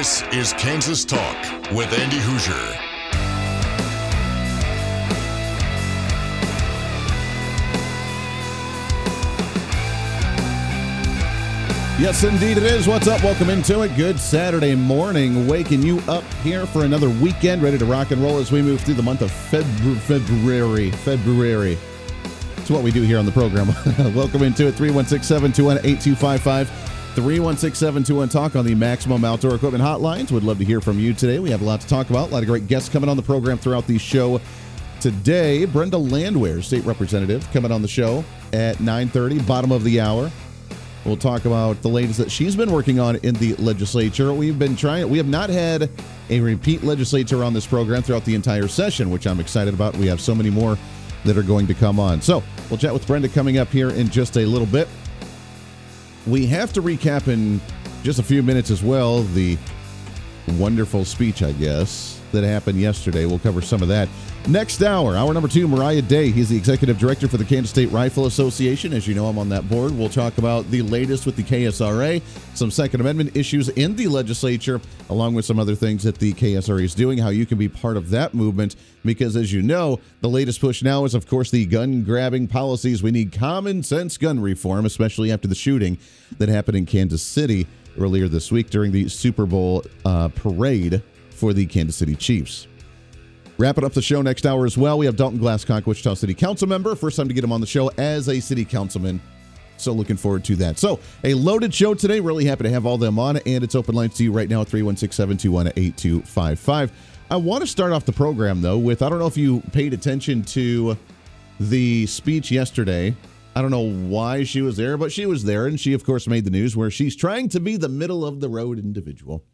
This is Kansas Talk with Andy Hooser. Yes, indeed it is. What's up? Welcome into it. Good Saturday morning. Waking you up here for another weekend, ready to rock and roll as we move through the month of Febru- February. February. It's what we do here on the program. Welcome into it. 316 721 8255. 316 721 Talk on the Maximum Outdoor Equipment Hotlines. Would love to hear from you today. We have a lot to talk about. A lot of great guests coming on the program throughout the show today. Brenda Landwehr, state representative, coming on the show at 9:30, bottom of the hour. We'll talk about the latest that she's been working on in the legislature. We've been trying, we have not had a repeat legislature on this program throughout the entire session, which I'm excited about. We have so many more that are going to come on. So we'll chat with Brenda coming up here in just a little bit. We have to recap in just a few minutes as well the wonderful speech, I guess, that happened yesterday. We'll cover some of that. Next hour, hour number two, Moriah Day. He's the executive director for the Kansas State Rifle Association. As you know, I'm on that board. We'll talk about the latest with the KSRA, some Second Amendment issues in the legislature, along with some other things that the KSRA is doing, how you can be part of that movement. Because as you know, the latest push now is, of course, the gun grabbing policies. We need common sense gun reform, especially after the shooting that happened in Kansas City earlier this week during the Super Bowl uh, parade for the Kansas City Chiefs. Wrapping up the show next hour as well, we have Dalton Glasscock, Wichita City Council member. First time to get him on the show as a city councilman. So looking forward to that. So a loaded show today. Really happy to have all them on, and it's open lines to you right now at 316-721-8255. I want to start off the program though with I don't know if you paid attention to the speech yesterday. I don't know why she was there, but she was there, and she of course made the news where she's trying to be the middle of the road individual.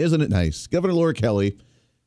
Isn't it nice? Governor Laura Kelly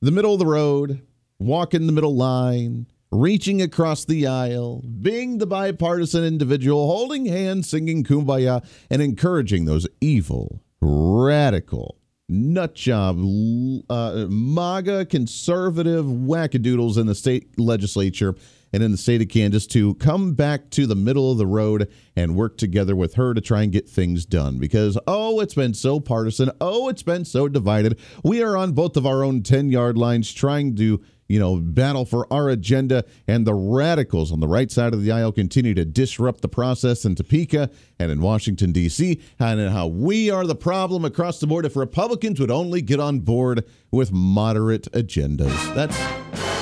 the middle of the road, walking the middle line, reaching across the aisle, being the bipartisan individual, holding hands, singing kumbaya, and encouraging those evil, radical, nutjob, uh, MAGA conservative wackadoodles in the state legislature and in the state of Kansas to come back to the middle of the road and work together with her to try and get things done. Because, oh, it's been so partisan. Oh, it's been so divided. We are on both of our own 10 yard lines trying to you know, battle for our agenda, and the radicals on the right side of the aisle continue to disrupt the process in Topeka and in Washington, D.C., and how we are the problem across the board if Republicans would only get on board with moderate agendas. That's.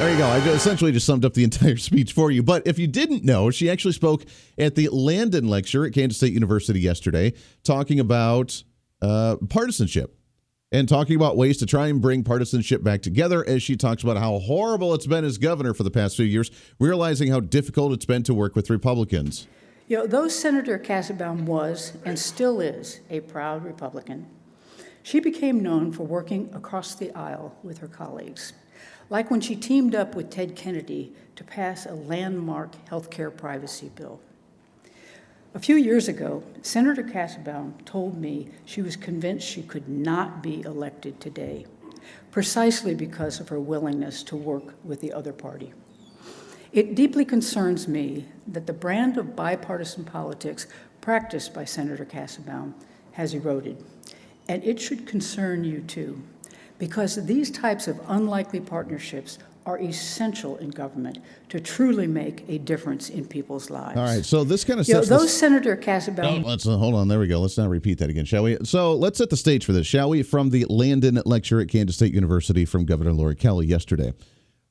There you go. I essentially just summed up the entire speech for you. But if you didn't know, she actually spoke at the Landon lecture at Kansas State University yesterday, talking about uh, partisanship and talking about ways to try and bring partisanship back together as she talks about how horrible it's been as governor for the past few years, realizing how difficult it's been to work with Republicans. You know, though Senator Kassebaum was and still is a proud Republican, she became known for working across the aisle with her colleagues like when she teamed up with Ted Kennedy to pass a landmark health care privacy bill. A few years ago, Senator Kassebaum told me she was convinced she could not be elected today, precisely because of her willingness to work with the other party. It deeply concerns me that the brand of bipartisan politics practiced by Senator Kassebaum has eroded, and it should concern you too because these types of unlikely partnerships are essential in government to truly make a difference in people's lives. All right, so this kind of you know, those Senator Kassebaum. Oh, let's uh, hold on. There we go. Let's not repeat that again, shall we? So let's set the stage for this, shall we? From the Landon lecture at Kansas State University from Governor Laura Kelly yesterday.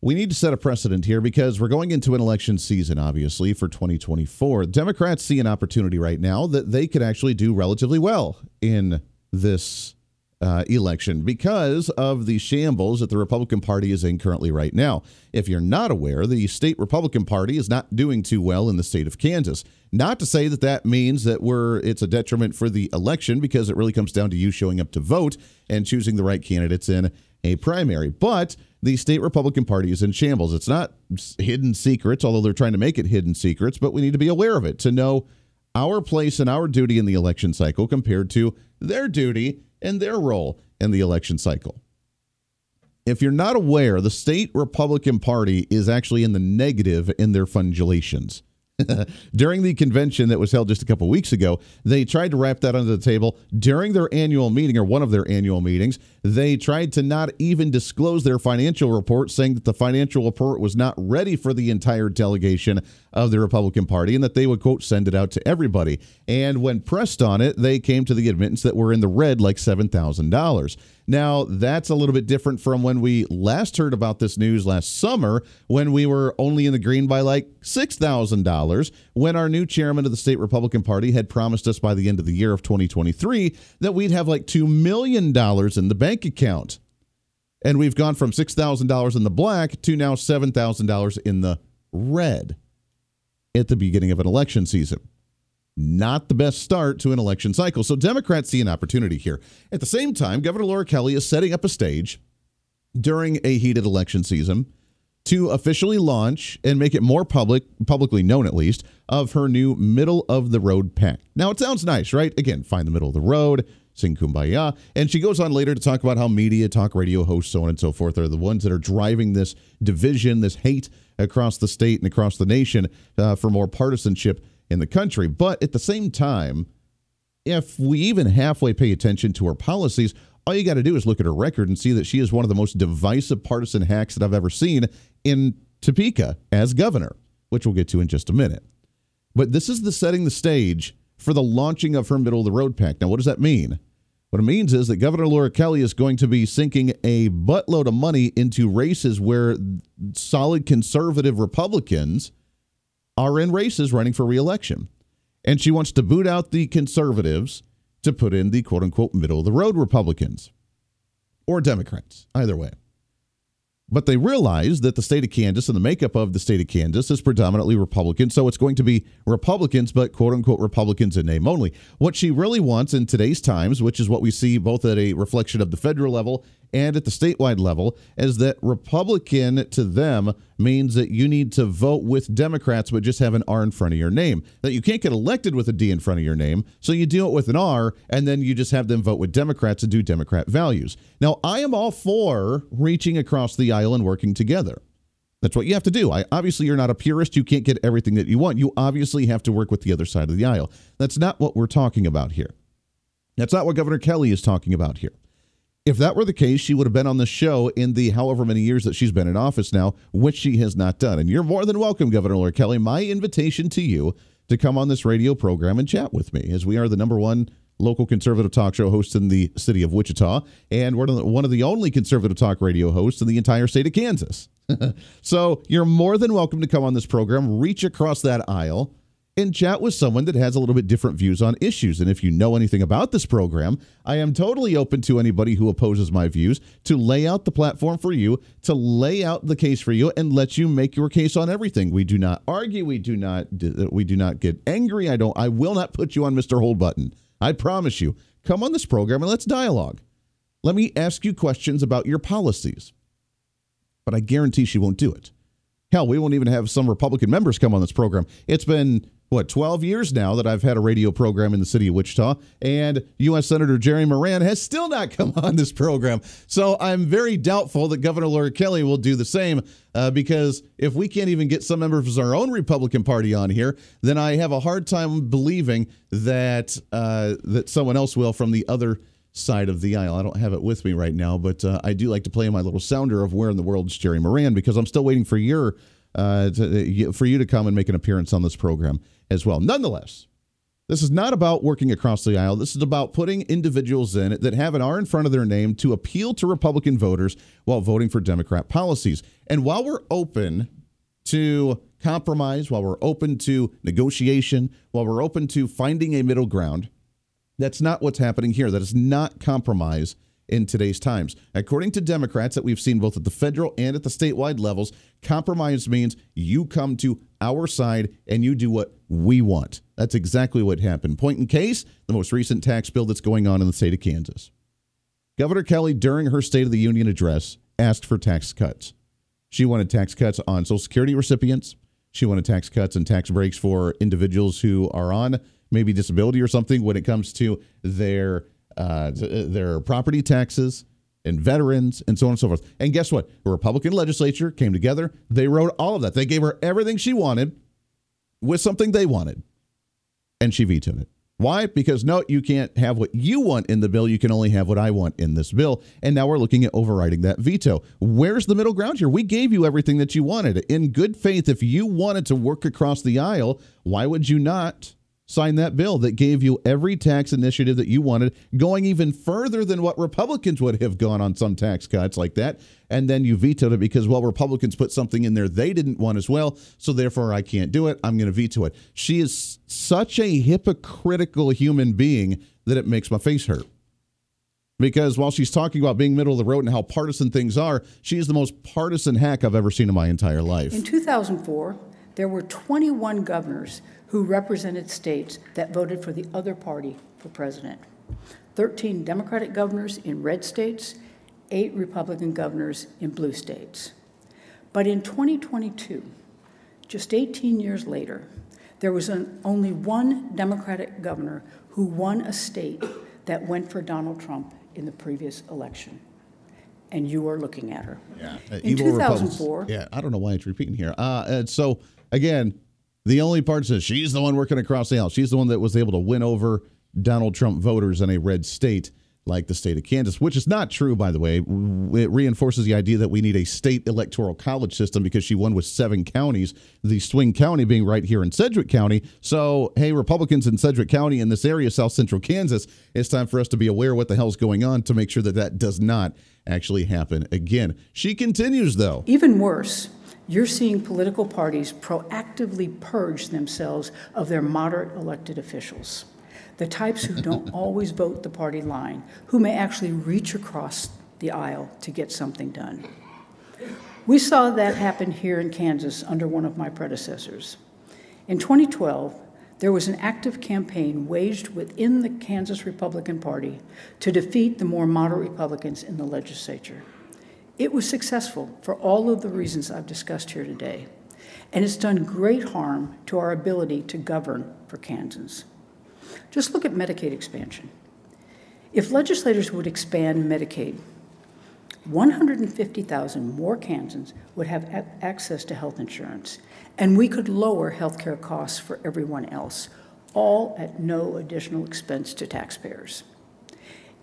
We need to set a precedent here because we're going into an election season, obviously, for 2024. Democrats see an opportunity right now that they could actually do relatively well in this uh, election because of the shambles that the Republican Party is in currently right now. If you're not aware, the state Republican Party is not doing too well in the state of Kansas. Not to say that that means that we're it's a detriment for the election because it really comes down to you showing up to vote and choosing the right candidates in a primary. But the state Republican Party is in shambles. It's not hidden secrets, although they're trying to make it hidden secrets, but we need to be aware of it to know our place and our duty in the election cycle compared to their duty and their role in the election cycle. If you're not aware, the state Republican Party is actually in the negative in their fundulations. during the convention that was held just a couple weeks ago, they tried to wrap that under the table during their annual meeting or one of their annual meetings. They tried to not even disclose their financial report, saying that the financial report was not ready for the entire delegation of the Republican Party and that they would, quote, send it out to everybody. And when pressed on it, they came to the admittance that we're in the red like $7,000. Now, that's a little bit different from when we last heard about this news last summer when we were only in the green by like $6,000 when our new chairman of the state Republican Party had promised us by the end of the year of 2023 that we'd have like $2 million in the bank account. And we've gone from $6,000 in the black to now $7,000 in the red at the beginning of an election season not the best start to an election cycle. So Democrats see an opportunity here. At the same time, Governor Laura Kelly is setting up a stage during a heated election season to officially launch and make it more public, publicly known at least, of her new middle of the road PAC. Now it sounds nice, right? Again, find the middle of the road, sing kumbaya. And she goes on later to talk about how media, talk radio hosts, so on and so forth, are the ones that are driving this division, this hate across the state and across the nation uh, for more partisanship in the country. But at the same time, if we even halfway pay attention to her policies, all you got to do is look at her record and see that she is one of the most divisive partisan hacks that I've ever seen in Topeka as governor, which we'll get to in just a minute. But this is the setting the stage for the launching of her middle of the road PAC. Now, what does that mean? What it means is that Governor Laura Kelly is going to be sinking a buttload of money into races where solid conservative Republicans are in races running for reelection. And she wants to boot out the conservatives to put in the quote unquote middle of the road Republicans or Democrats, either way. But they realize that the state of Kansas and the makeup of the state of Kansas is predominantly Republican. So it's going to be Republicans, but quote unquote Republicans in name only. What she really wants in today's times, which is what we see both at a reflection of the federal level and at the statewide level is that Republican to them means that you need to vote with Democrats but just have an R in front of your name. That you can't get elected with a D in front of your name, so you do it with an R and then you just have them vote with Democrats and do Democrat values. Now, I am all for reaching across the aisle and working together. That's what you have to do. I obviously you're not a purist, you can't get everything that you want. You obviously have to work with the other side of the aisle. That's not what we're talking about here. That's not what Governor Kelly is talking about here. If that were the case, she would have been on the show in the however many years that she's been in office now, which she has not done. And you're more than welcome, Governor Laura Kelly. My invitation to you to come on this radio program and chat with me, as we are the number one local conservative talk show host in the city of Wichita, and we're one of the only conservative talk radio hosts in the entire state of Kansas. so you're more than welcome to come on this program, reach across that aisle and chat with someone that has a little bit different views on issues. And if you know anything about this program, I am totally open to anybody who opposes my views to lay out the platform for you, to lay out the case for you, and let you make your case on everything. We do not argue. We do not. Uh, we do not get angry. I don't. I will not put you on Mr. Hold button. I promise you. Come on this program and let's dialogue. Let me ask you questions about your policies. But I guarantee she won't do it. Hell, we won't even have some Republican members come on this program. It's been what 12 years now that I've had a radio program in the city of Wichita, and U.S. Senator Jerry Moran has still not come on this program. So I'm very doubtful that Governor Laura Kelly will do the same, uh, because if we can't even get some members of our own Republican Party on here, then I have a hard time believing that uh, that someone else will from the other side of the aisle. I don't have it with me right now, but uh, I do like to play my little sounder of where in the world is Jerry Moran because I'm still waiting for your uh, to, for you to come and make an appearance on this program as well. Nonetheless, this is not about working across the aisle. This is about putting individuals in that have an R in front of their name to appeal to Republican voters while voting for Democrat policies. And while we're open to compromise, while we're open to negotiation, while we're open to finding a middle ground, that's not what's happening here. That is not compromise in today's times. According to Democrats that we've seen both at the federal and at the statewide levels, compromise means you come to our side and you do what we want. That's exactly what happened. Point in case, the most recent tax bill that's going on in the state of Kansas. Governor Kelly, during her State of the Union address, asked for tax cuts. She wanted tax cuts on Social Security recipients. She wanted tax cuts and tax breaks for individuals who are on maybe disability or something when it comes to their uh, their property taxes and veterans and so on and so forth. And guess what? The Republican legislature came together. They wrote all of that. They gave her everything she wanted. with something they wanted, and she vetoed it. Why? Because no, you can't have what you want in the bill. You can only have what I want in this bill. And now we're looking at overriding that veto. Where's the middle ground here? We gave you everything that you wanted. In good faith, if you wanted to work across the aisle, why would you not sign that bill that gave you every tax initiative that you wanted, going even further than what Republicans would have gone on some tax cuts like that. And then you vetoed it because, well, Republicans put something in there they didn't want as well. So therefore, I can't do it. I'm going to veto it. She is such a hypocritical human being that it makes my face hurt. Because while she's talking about being middle of the road and how partisan things are, she is the most partisan hack I've ever seen in my entire life. In 2004, there were 21 governors who represented states that voted for the other party for president 13 Democratic governors in red states, eight Republican governors in blue states. But in 2022, just 18 years later, there was an, only one Democratic governor who won a state that went for Donald Trump in the previous election. And you are looking at her. Yeah. Uh, in 2004. Yeah, I don't know why it's repeating here. Uh, so, again, the only part says she's the one working across the aisle. She's the one that was able to win over Donald Trump voters in a red state like the state of Kansas, which is not true, by the way. It reinforces the idea that we need a state electoral college system because she won with seven counties, the swing county being right here in Sedgwick County. So, hey, Republicans in Sedgwick County in this area, South Central Kansas, it's time for us to be aware what the hell's going on to make sure that that does not actually happen again. She continues, though. Even worse, you're seeing political parties proactively purge themselves of their moderate elected officials, the types who don't always vote the party line, who may actually reach across the aisle to get something done. We saw that happen here in Kansas under one of my predecessors. In 2012, there was an active campaign waged within the Kansas Republican Party to defeat the more moderate Republicans in the legislature. It was successful for all of the reasons I've discussed here today, and it's done great harm to our ability to govern for Kansans. Just look at Medicaid expansion. If legislators would expand Medicaid, 150,000 more Kansans would have access to health insurance, and we could lower health care costs for everyone else, all at no additional expense to taxpayers.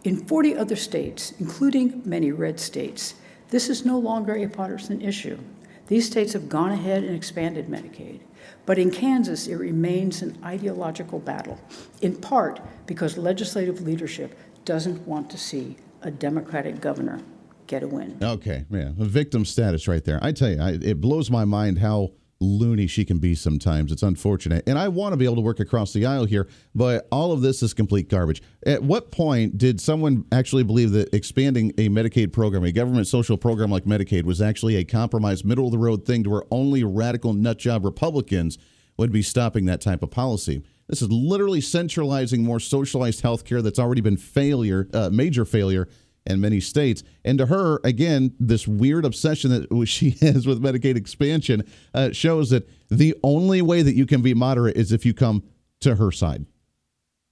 In 40 other states, including many red states, this is no longer a partisan issue. These states have gone ahead and expanded Medicaid. But in Kansas, it remains an ideological battle, in part because legislative leadership doesn't want to see a Democratic governor get a win. Okay, yeah, victim status right there. I tell you, I, it blows my mind how loony she can be sometimes. It's unfortunate. And I want to be able to work across the aisle here, but all of this is complete garbage. At what point did someone actually believe that expanding a Medicaid program, a government social program like Medicaid, was actually a compromise, middle of the road thing to where only radical nutjob Republicans would be stopping that type of policy? This is literally centralizing more socialized health care that's already been failure, uh, major failure in many states. And to her, again, this weird obsession that she has with Medicaid expansion uh, shows that the only way that you can be moderate is if you come to her side.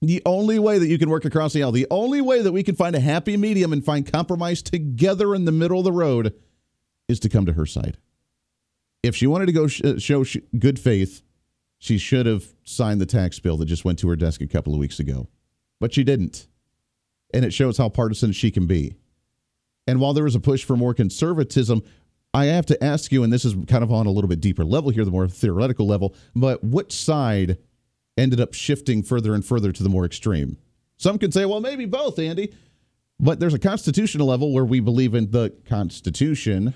The only way that you can work across the aisle, the only way that we can find a happy medium and find compromise together in the middle of the road is to come to her side. If she wanted to go sh- uh, show sh- good faith, she should have signed the tax bill that just went to her desk a couple of weeks ago. But she didn't and it shows how partisan she can be. And while there is a push for more conservatism, I have to ask you, and this is kind of on a little bit deeper level here, the more theoretical level, but which side ended up shifting further and further to the more extreme? Some could say, well, maybe both, Andy. But there's a constitutional level where we believe in the Constitution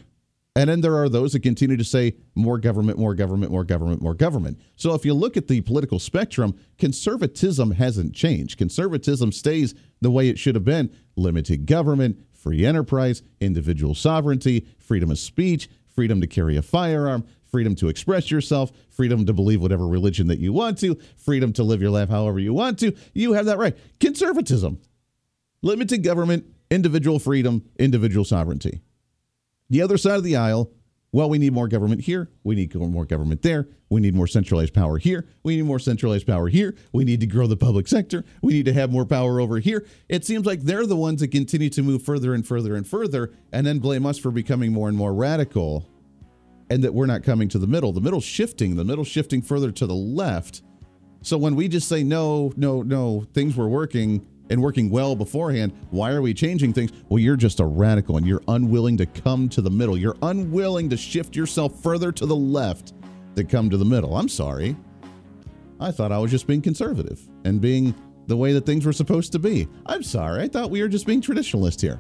and then there are those that continue to say more government, more government, more government, more government. So if you look at the political spectrum, conservatism hasn't changed. Conservatism stays the way it should have been limited government, free enterprise, individual sovereignty, freedom of speech, freedom to carry a firearm, freedom to express yourself, freedom to believe whatever religion that you want to, freedom to live your life however you want to. You have that right. Conservatism, limited government, individual freedom, individual sovereignty. The other side of the aisle, well, we need more government here. We need more government there. We need more centralized power here. We need more centralized power here. We need to grow the public sector. We need to have more power over here. It seems like they're the ones that continue to move further and further and further and then blame us for becoming more and more radical. and that we're not coming to the middle. The middle's shifting, the middle's shifting further to the left. So when we just say no, no, no, things were working and working well beforehand, why are we changing things? Well, you're just a radical and you're unwilling to come to the middle. You're unwilling to shift yourself further to the left to come to the middle. I'm sorry. I thought I was just being conservative and being the way that things were supposed to be. I'm sorry. I thought we were just being traditionalist here.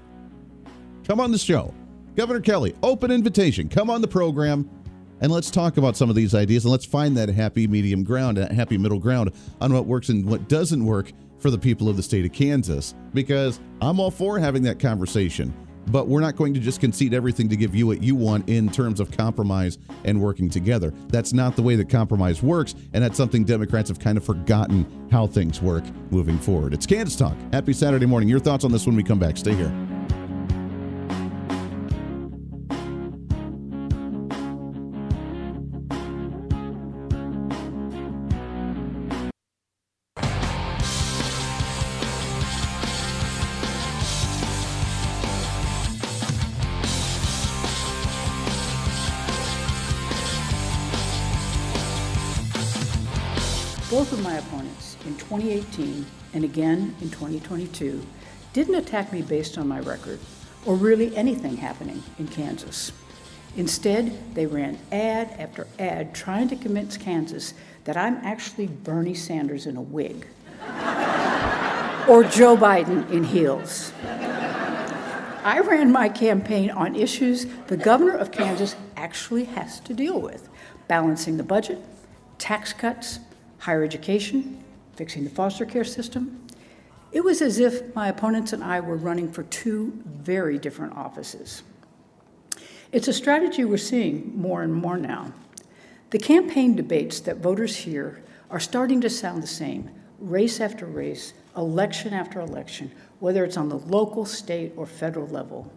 Come on the show. Governor Kelly, open invitation. Come on the program and let's talk about some of these ideas and let's find that happy medium ground, that happy middle ground on what works and what doesn't work for the people of the state of Kansas. Because I'm all for having that conversation but we're not going to just concede everything to give you what you want in terms of compromise and working together. That's not the way that compromise works, and that's something Democrats have kind of forgotten how things work moving forward. It's Kansas Talk. Happy Saturday morning. Your thoughts on this when we come back. Stay here. 2018 and again in 2022 didn't attack me based on my record or really anything happening in Kansas. Instead, they ran ad after ad trying to convince Kansas that I'm actually Bernie Sanders in a wig or Joe Biden in heels. I ran my campaign on issues the governor of Kansas actually has to deal with balancing the budget, tax cuts, higher education, fixing the foster care system. It was as if my opponents and I were running for two very different offices. It's a strategy we're seeing more and more now. The campaign debates that voters hear are starting to sound the same race after race, election after election, whether it's on the local, state, or federal level.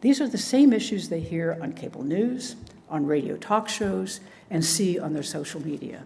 These are the same issues they hear on cable news, on radio talk shows, and see on their social media.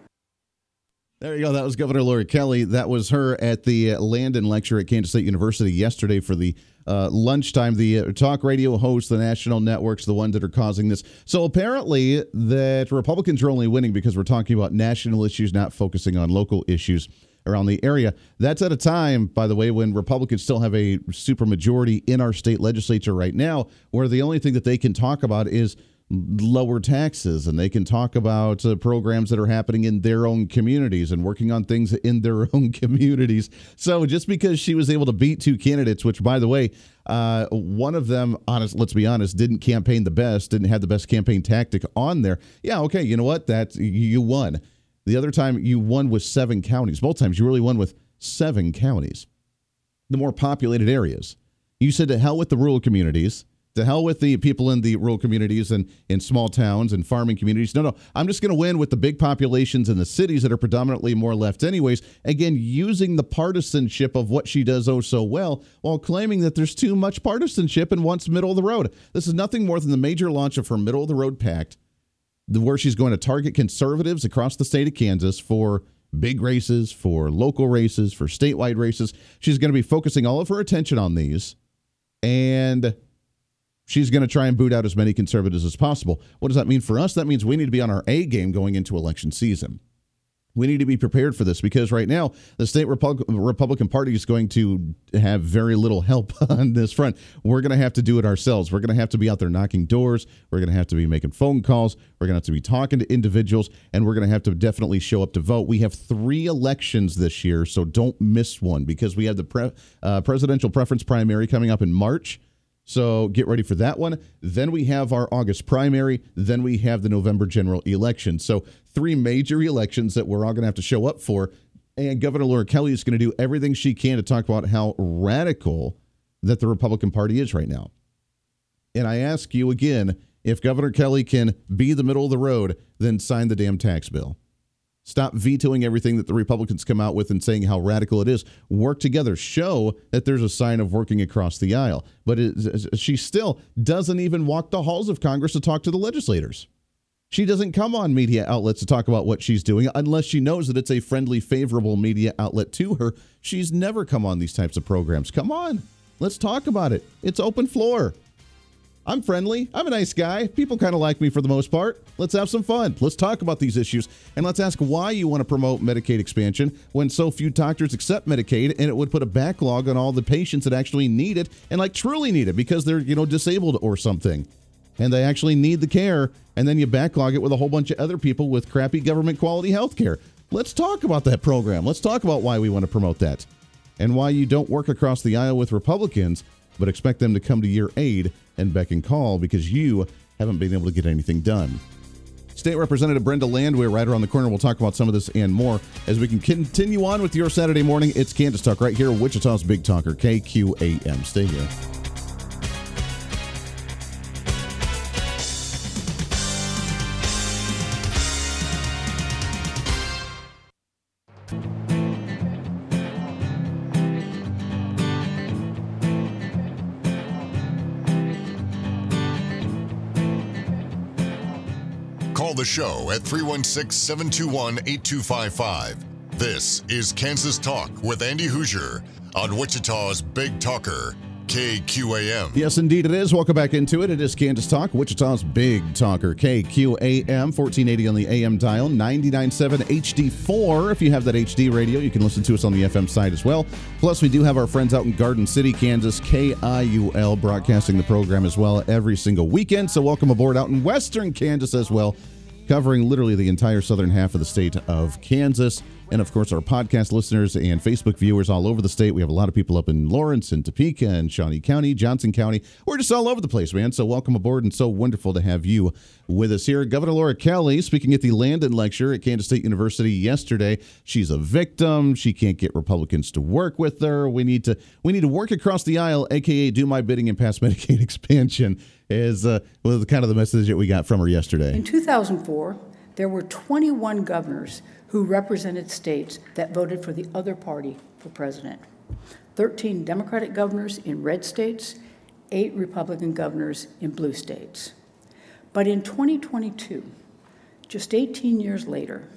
There you go. That was Governor Laura Kelly. That was her at the Landon lecture at Kansas State University yesterday for the uh, lunchtime. The uh, talk radio hosts, the national networks, the ones that are causing this. So apparently, that Republicans are only winning because we're talking about national issues, not focusing on local issues around the area. That's at a time, by the way, when Republicans still have a supermajority in our state legislature right now, where the only thing that they can talk about is lower taxes and they can talk about uh, programs that are happening in their own communities and working on things in their own communities. So just because she was able to beat two candidates, which by the way, uh, one of them, honest, let's be honest, didn't campaign the best, didn't have the best campaign tactic on there. Yeah, okay, you know what? That you won. The other time you won with seven counties. Both times you really won with seven counties, the more populated areas. You said to hell with the rural communities to hell with the people in the rural communities and in small towns and farming communities. No, no, I'm just going to win with the big populations in the cities that are predominantly more left, anyways. Again, using the partisanship of what she does oh so well while claiming that there's too much partisanship and wants middle of the road. This is nothing more than the major launch of her middle of the road pact, where she's going to target conservatives across the state of Kansas for big races, for local races, for statewide races. She's going to be focusing all of her attention on these. And she's going to try and boot out as many conservatives as possible. What does that mean for us? That means we need to be on our A game going into election season. We need to be prepared for this because right now the state Repub- Republican Party is going to have very little help on this front. We're going to have to do it ourselves. We're going to have to be out there knocking doors. We're going to have to be making phone calls. We're going to have to be talking to individuals, and we're going to have to definitely show up to vote. We have three elections this year, so don't miss one because we have the pre- uh, presidential preference primary coming up in March. So get ready for that one. Then we have our August primary. Then we have the November general election. So three major elections that we're all going to have to show up for. And Governor Laura Kelly is going to do everything she can to talk about how radical that the Republican Party is right now. And I ask you again if Governor Kelly can be the middle of the road, then sign the damn tax bill. Stop vetoing everything that the Republicans come out with and saying how radical it is. Work together. Show that there's a sign of working across the aisle. But it, she still doesn't even walk the halls of Congress to talk to the legislators. She doesn't come on media outlets to talk about what she's doing unless she knows that it's a friendly, favorable media outlet to her. She's never come on these types of programs. Come on, let's talk about it. It's open floor. I'm friendly. I'm a nice guy. People kind of like me for the most part. Let's have some fun. Let's talk about these issues and let's ask why you want to promote Medicaid expansion when so few doctors accept Medicaid and it would put a backlog on all the patients that actually need it and like truly need it because they're, you know, disabled or something. And they actually need the care and then you backlog it with a whole bunch of other people with crappy government quality health care. Let's talk about that program. Let's talk about why we want to promote that and why you don't work across the aisle with Republicans but expect them to come to your aid and beck and call because you haven't been able to get anything done. State Representative Brenda Landwehr right around the corner. We'll talk about some of this and more as we can continue on with your Saturday morning. It's Kansas Talk right here, Wichita's Big Talker, KQAM. Stay here. The show at 316 721 8255. This is Kansas Talk with Andy Hooser on Wichita's Big Talker, KQAM. Yes, indeed it is. Welcome back into it. It is Kansas Talk, Wichita's Big Talker, KQAM, 1480 on the AM dial, 99.7 HD4. If you have that HD radio, you can listen to us on the FM side as well. Plus, we do have our friends out in Garden City, Kansas, KIUL, broadcasting the program as well every single weekend. So, welcome aboard out in Western Kansas as well, covering literally the entire southern half of the state of Kansas. And of course, our podcast listeners and Facebook viewers all over the state. We have a lot of people up in Lawrence and Topeka and Shawnee County, Johnson County. We're just all over the place, man. So welcome aboard and so wonderful to have you with us here. Governor Laura Kelly speaking at the Landon Lecture at Kansas State University yesterday. She's a victim. She can't get Republicans to work with her. We need to we need to work across the aisle, aka do my bidding and pass Medicaid expansion. Is uh, was kind of the message that we got from her yesterday. In 2004, there were 21 governors who represented states that voted for the other party for president 13 Democratic governors in red states, eight Republican governors in blue states. But in 2022, just 18 years later,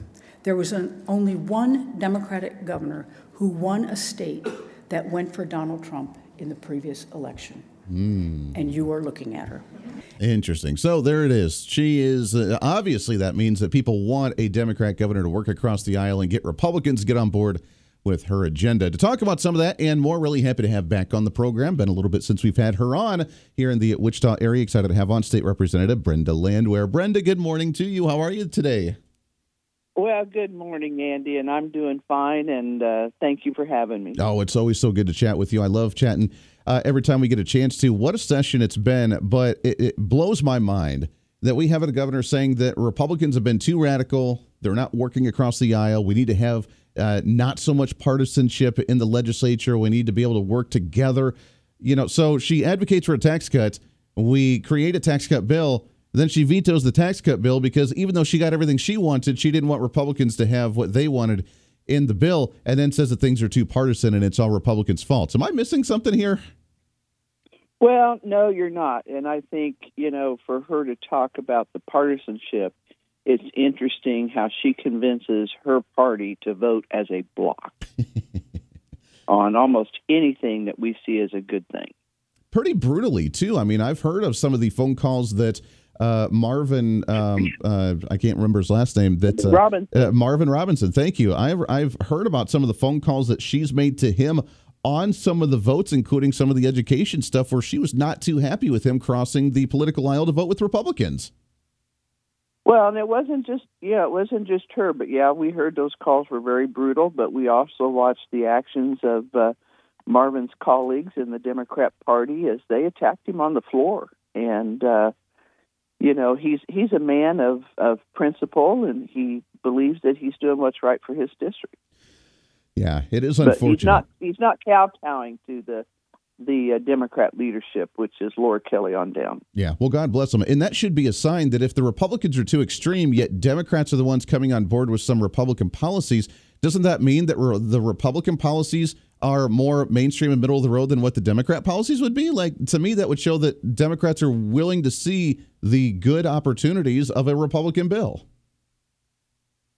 there was an, only one Democratic governor who won a state that went for Donald Trump in the previous election. And you are looking at her. Interesting. So there it is. She is uh, obviously that means that people want a Democrat governor to work across the aisle and get Republicans to get on board with her agenda. To talk about some of that and more, really happy to have back on the program. Been a little bit since we've had her on here in the Wichita area. Excited to have on State Representative Brenda Landwehr. Brenda, good morning to you. How are you today? Well, good morning, Andy, and I'm doing fine, and uh, thank you for having me. Oh, it's always so good to chat with you. I love chatting uh, every time we get a chance to. What a session it's been, but it, it blows my mind that we have a governor saying that Republicans have been too radical. They're not working across the aisle. We need to have uh, not so much partisanship in the legislature. We need to be able to work together. You know, so she advocates for a tax cut. We create a tax cut bill. Then she vetoes the tax cut bill because even though she got everything she wanted, she didn't want Republicans to have what they wanted in the bill, and then says that things are too partisan and it's all Republicans' fault. Am I missing something here? Well, no, you're not. And I think, you know, for her to talk about the partisanship, it's interesting how she convinces her party to vote as a block on almost anything that we see as a good thing. Pretty brutally, too. I mean, I've heard of some of the phone calls that uh, Marvin, um, uh, I can't remember his last name. That uh, Robinson. uh, Marvin Robinson. Thank you. I've I've heard about some of the phone calls that she's made to him on some of the votes, including some of the education stuff, where she was not too happy with him crossing the political aisle to vote with Republicans. Well, and it wasn't just yeah, it wasn't just her, but yeah, we heard those calls were very brutal. But we also watched the actions of uh, Marvin's colleagues in the Democrat Party as they attacked him on the floor, and uh, you know he's he's a man of of principle, and he believes that he's doing what's right for his district. Yeah, it is But unfortunate. he's not he's not kowtowing to the the uh, Democrat leadership, which is Laura Kelly on down. Yeah, well, God bless them. And that should be a sign that if the Republicans are too extreme, yet Democrats are the ones coming on board with some Republican policies, doesn't that mean that the Republican policies are more mainstream and middle of the road than what the Democrat policies would be? Like, to me, that would show that Democrats are willing to see the good opportunities of a Republican bill.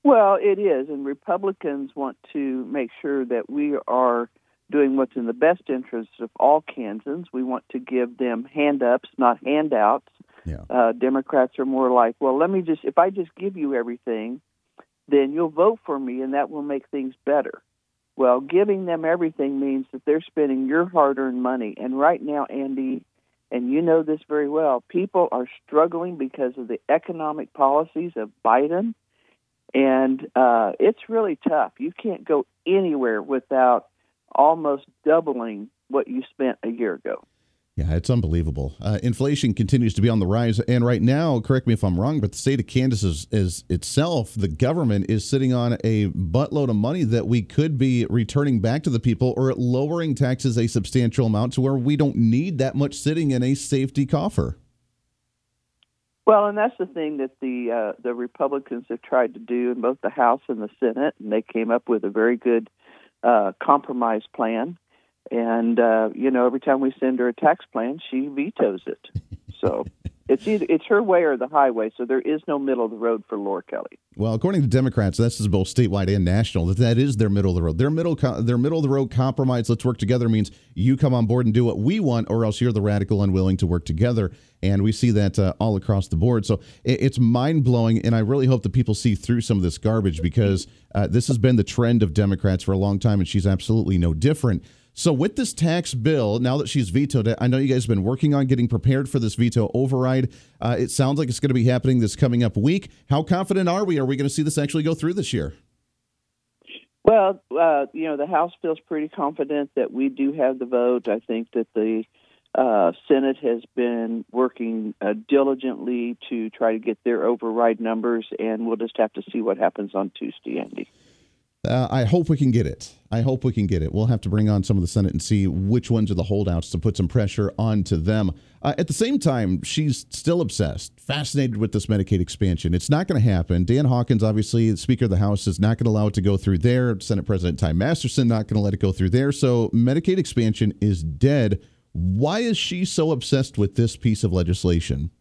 Well, it is, and Republicans want to make sure that we are doing what's in the best interest of all Kansans. We want to give them hand ups, not handouts. Yeah. Uh, Democrats are more like, well, let me just, if I just give you everything, then you'll vote for me and that will make things better. Well, giving them everything means that they're spending your hard earned money. And right now, Andy, and you know this very well, people are struggling because of the economic policies of Biden. And uh, it's really tough. You can't go anywhere without almost doubling what you spent a year ago. Yeah, it's unbelievable. Uh, inflation continues to be on the rise, and right now, correct me if I'm wrong, but the state of Kansas is, is itself, the government is sitting on a buttload of money that we could be returning back to the people or lowering taxes a substantial amount to where we don't need that much sitting in a safety coffer. Well, and that's the thing that the uh, the Republicans have tried to do in both the House and the Senate, and they came up with a very good uh, compromise plan. And uh, you know, every time we send her a tax plan, she vetoes it. So it's either it's her way or the highway. So there is no middle of the road for Laura Kelly. Well, according to Democrats, this is both statewide and national. That that is their middle of the road. Their middle their middle of the road compromise. Let's work together means you come on board and do what we want, or else you're the radical unwilling to work together. And we see that uh, all across the board. So it, it's mind blowing, and I really hope that people see through some of this garbage because uh, this has been the trend of Democrats for a long time, and she's absolutely no different. So, with this tax bill, now that she's vetoed it, I know you guys have been working on getting prepared for this veto override. Uh, it sounds like it's going to be happening this coming up week. How confident are we? Are we going to see this actually go through this year? Well, uh, you know, the House feels pretty confident that we do have the vote. I think that the uh, Senate has been working uh, diligently to try to get their override numbers, and we'll just have to see what happens on Tuesday, Andy. Uh, I hope we can get it. I hope we can get it. We'll have to bring on some of the Senate and see which ones are the holdouts to put some pressure onto them. Uh, at the same time, she's still obsessed, fascinated with this Medicaid expansion. It's not going to happen. Dan Hawkins, obviously, the Speaker of the House, is not going to allow it to go through there. Senate President Ty Masterson not going to let it go through there. So Medicaid expansion is dead. Why is she so obsessed with this piece of legislation?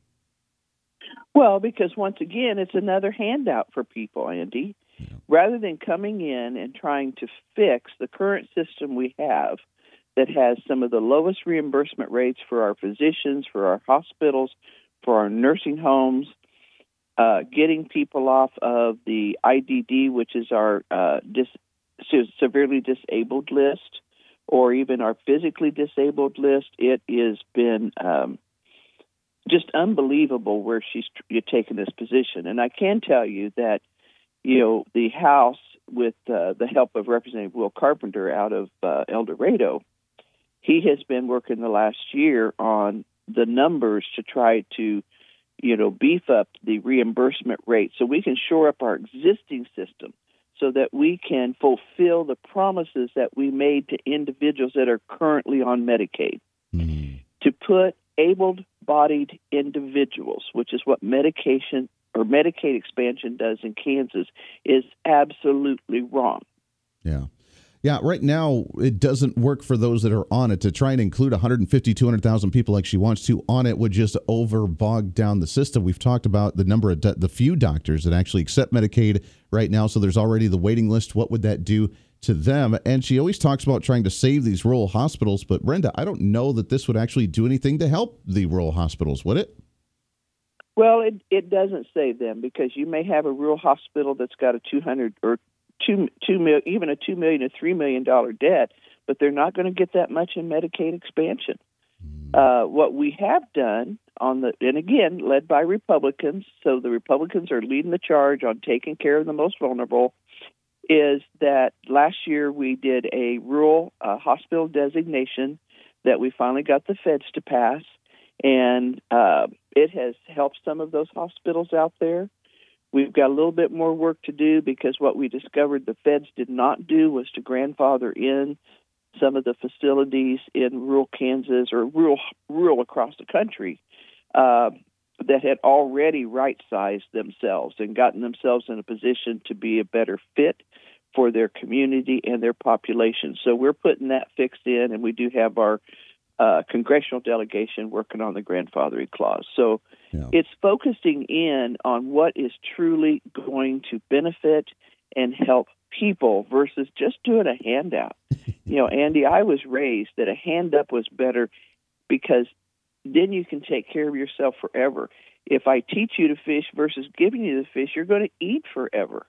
Well, because once again, it's another handout for people, Andy rather than coming in and trying to fix the current system we have that has some of the lowest reimbursement rates for our physicians, for our hospitals, for our nursing homes, uh, getting people off of the IDD, which is our uh, dis- severely disabled list, or even our physically disabled list. It has been um, just unbelievable where she's taken this position. And I can tell you that you know, the House, with uh, the help of Representative Will Carpenter out of uh, El Dorado, he has been working the last year on the numbers to try to, you know, beef up the reimbursement rate so we can shore up our existing system so that we can fulfill the promises that we made to individuals that are currently on Medicaid. Mm-hmm. To put able bodied individuals, which is what medication or Medicaid expansion does in Kansas is absolutely wrong. Yeah. Yeah, right now it doesn't work for those that are on it. To try and include 150, 200,000 people like she wants to on it would just over bog down the system. We've talked about the number of do- the few doctors that actually accept Medicaid right now. So there's already the waiting list. What would that do to them? And she always talks about trying to save these rural hospitals. But Brenda, I don't know that this would actually do anything to help the rural hospitals, would it? Well, it it doesn't save them because you may have a rural hospital that's got a two hundred or two two mil even a two million or three million dollar debt, but they're not going to get that much in Medicaid expansion. Hmm. Uh, what we have done on the and again led by Republicans, so the Republicans are leading the charge on taking care of the most vulnerable. Is that last year we did a rural uh, hospital designation that we finally got the feds to pass and uh, it has helped some of those hospitals out there. We've got a little bit more work to do because what we discovered the feds did not do was to grandfather in some of the facilities in rural Kansas or rural rural across the country uh, that had already right sized themselves and gotten themselves in a position to be a better fit for their community and their population. So we're putting that fixed in, and we do have our uh, congressional delegation working on the grandfathering clause. So yeah. it's focusing in on what is truly going to benefit and help people versus just doing a handout. you know, Andy, I was raised that a hand up was better because then you can take care of yourself forever. If I teach you to fish versus giving you the fish, you're going to eat forever.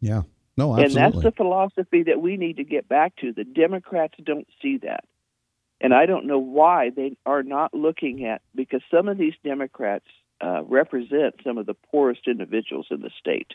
Yeah. No, absolutely. And that's the philosophy that we need to get back to. The Democrats don't see that. And I don't know why they are not looking at because some of these Democrats uh, represent some of the poorest individuals in the state.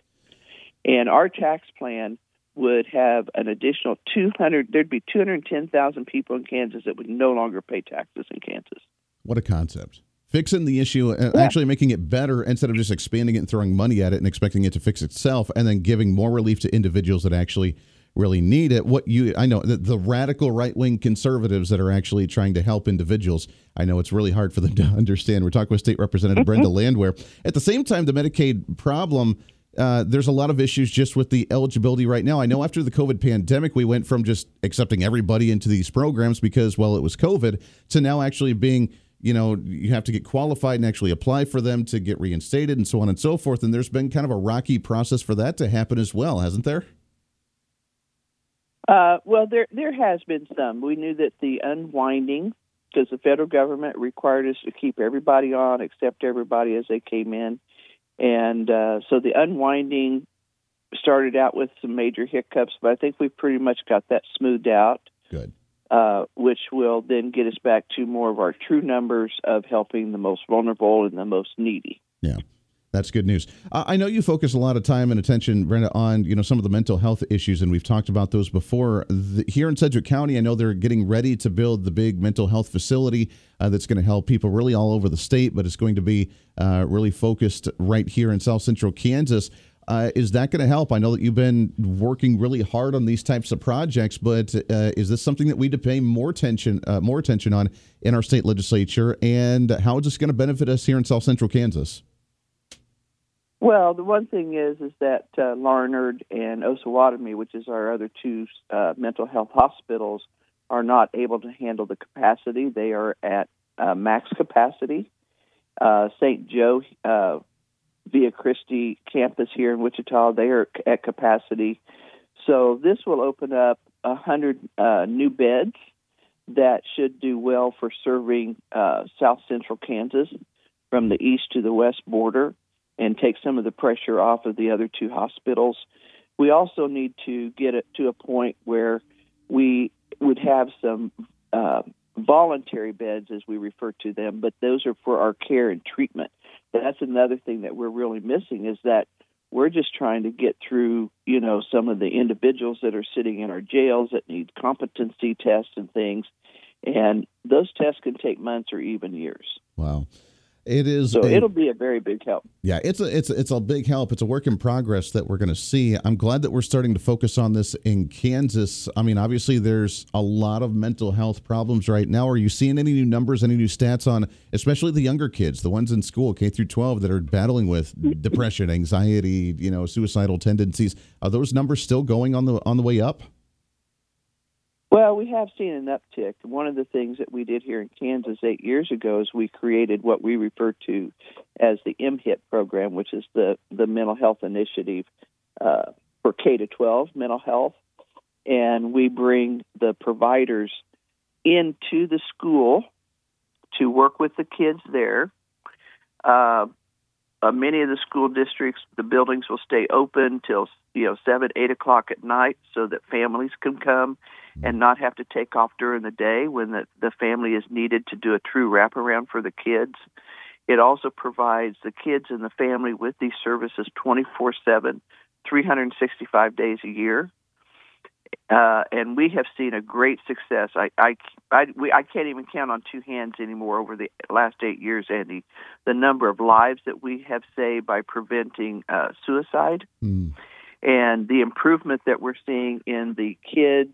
And our tax plan would have an additional 200 there'd be 210,000 people in Kansas that would no longer pay taxes in Kansas. What a concept. Fixing the issue and yeah. actually making it better instead of just expanding it and throwing money at it and expecting it to fix itself and then giving more relief to individuals that actually really need it. What you, I know the, the radical right wing conservatives that are actually trying to help individuals. I know it's really hard for them to understand. We're talking with State Representative Brenda Landwehr. At the same time, the Medicaid problem. Uh, there's a lot of issues just with the eligibility right now. I know after the COVID pandemic, we went from just accepting everybody into these programs because, well, it was COVID, to now actually being you know, you have to get qualified and actually apply for them to get reinstated and so on and so forth. And there's been kind of a rocky process for that to happen as well, hasn't there? Uh, well, there there has been some. We knew that the unwinding, because the federal government required us to keep everybody on, accept everybody as they came in, and uh, so the unwinding started out with some major hiccups, but I think we pretty much got that smoothed out. Good. Uh, which will then get us back to more of our true numbers of helping the most vulnerable and the most needy. Yeah. That's good news. I know you focus a lot of time and attention, Brenda, on you know some of the mental health issues, and we've talked about those before. The, here in Sedgwick County, I know they're getting ready to build the big mental health facility uh, that's going to help people really all over the state, but it's going to be uh, really focused right here in South Central Kansas. Uh, is that going to help? I know that you've been working really hard on these types of projects, but uh, is this something that we need to pay more attention uh, more attention on in our state legislature? And how is this going to benefit us here in South Central Kansas? Well, the one thing is is that uh, Larned and Osawatomie, which is our other two uh, mental health hospitals, are not able to handle the capacity. They are at uh, max capacity. Uh, St. Joe uh, Via Christi campus here in Wichita, they are at capacity. So this will open up a hundred uh, new beds that should do well for serving uh, South Central Kansas from the east to the west border and take some of the pressure off of the other two hospitals. We also need to get it to a point where we would have some uh, voluntary beds, as we refer to them, but those are for our care and treatment. That's another thing that we're really missing is that we're just trying to get through, you know, some of the individuals that are sitting in our jails that need competency tests and things. And those tests can take months or even years. Wow. It is. So a, it'll be a very big help. Yeah, it's a it's it's a big help. It's a work in progress that we're going to see. I'm glad that we're starting to focus on this in Kansas. I mean, obviously, there's a lot of mental health problems right now. Are you seeing any new numbers, any new stats on, especially the younger kids, the ones in school, K through 12, that are battling with depression, anxiety, you know, suicidal tendencies? Are those numbers still going on the on the way up? Well, we have seen an uptick. One of the things that we did here in Kansas eight years ago is we created what we refer to as the MHIT program, which is the, the mental health initiative uh, for K to 12 mental health. And we bring the providers into the school to work with the kids there. Uh, uh, many of the school districts, the buildings will stay open till you know seven, eight o'clock at night, so that families can come and not have to take off during the day when the, the family is needed to do a true wraparound for the kids. It also provides the kids and the family with these services 24 7, 365 days a year. Uh, and we have seen a great success. I I I, we, I can't even count on two hands anymore over the last eight years, Andy. The number of lives that we have saved by preventing uh, suicide, mm. And the improvement that we're seeing in the kids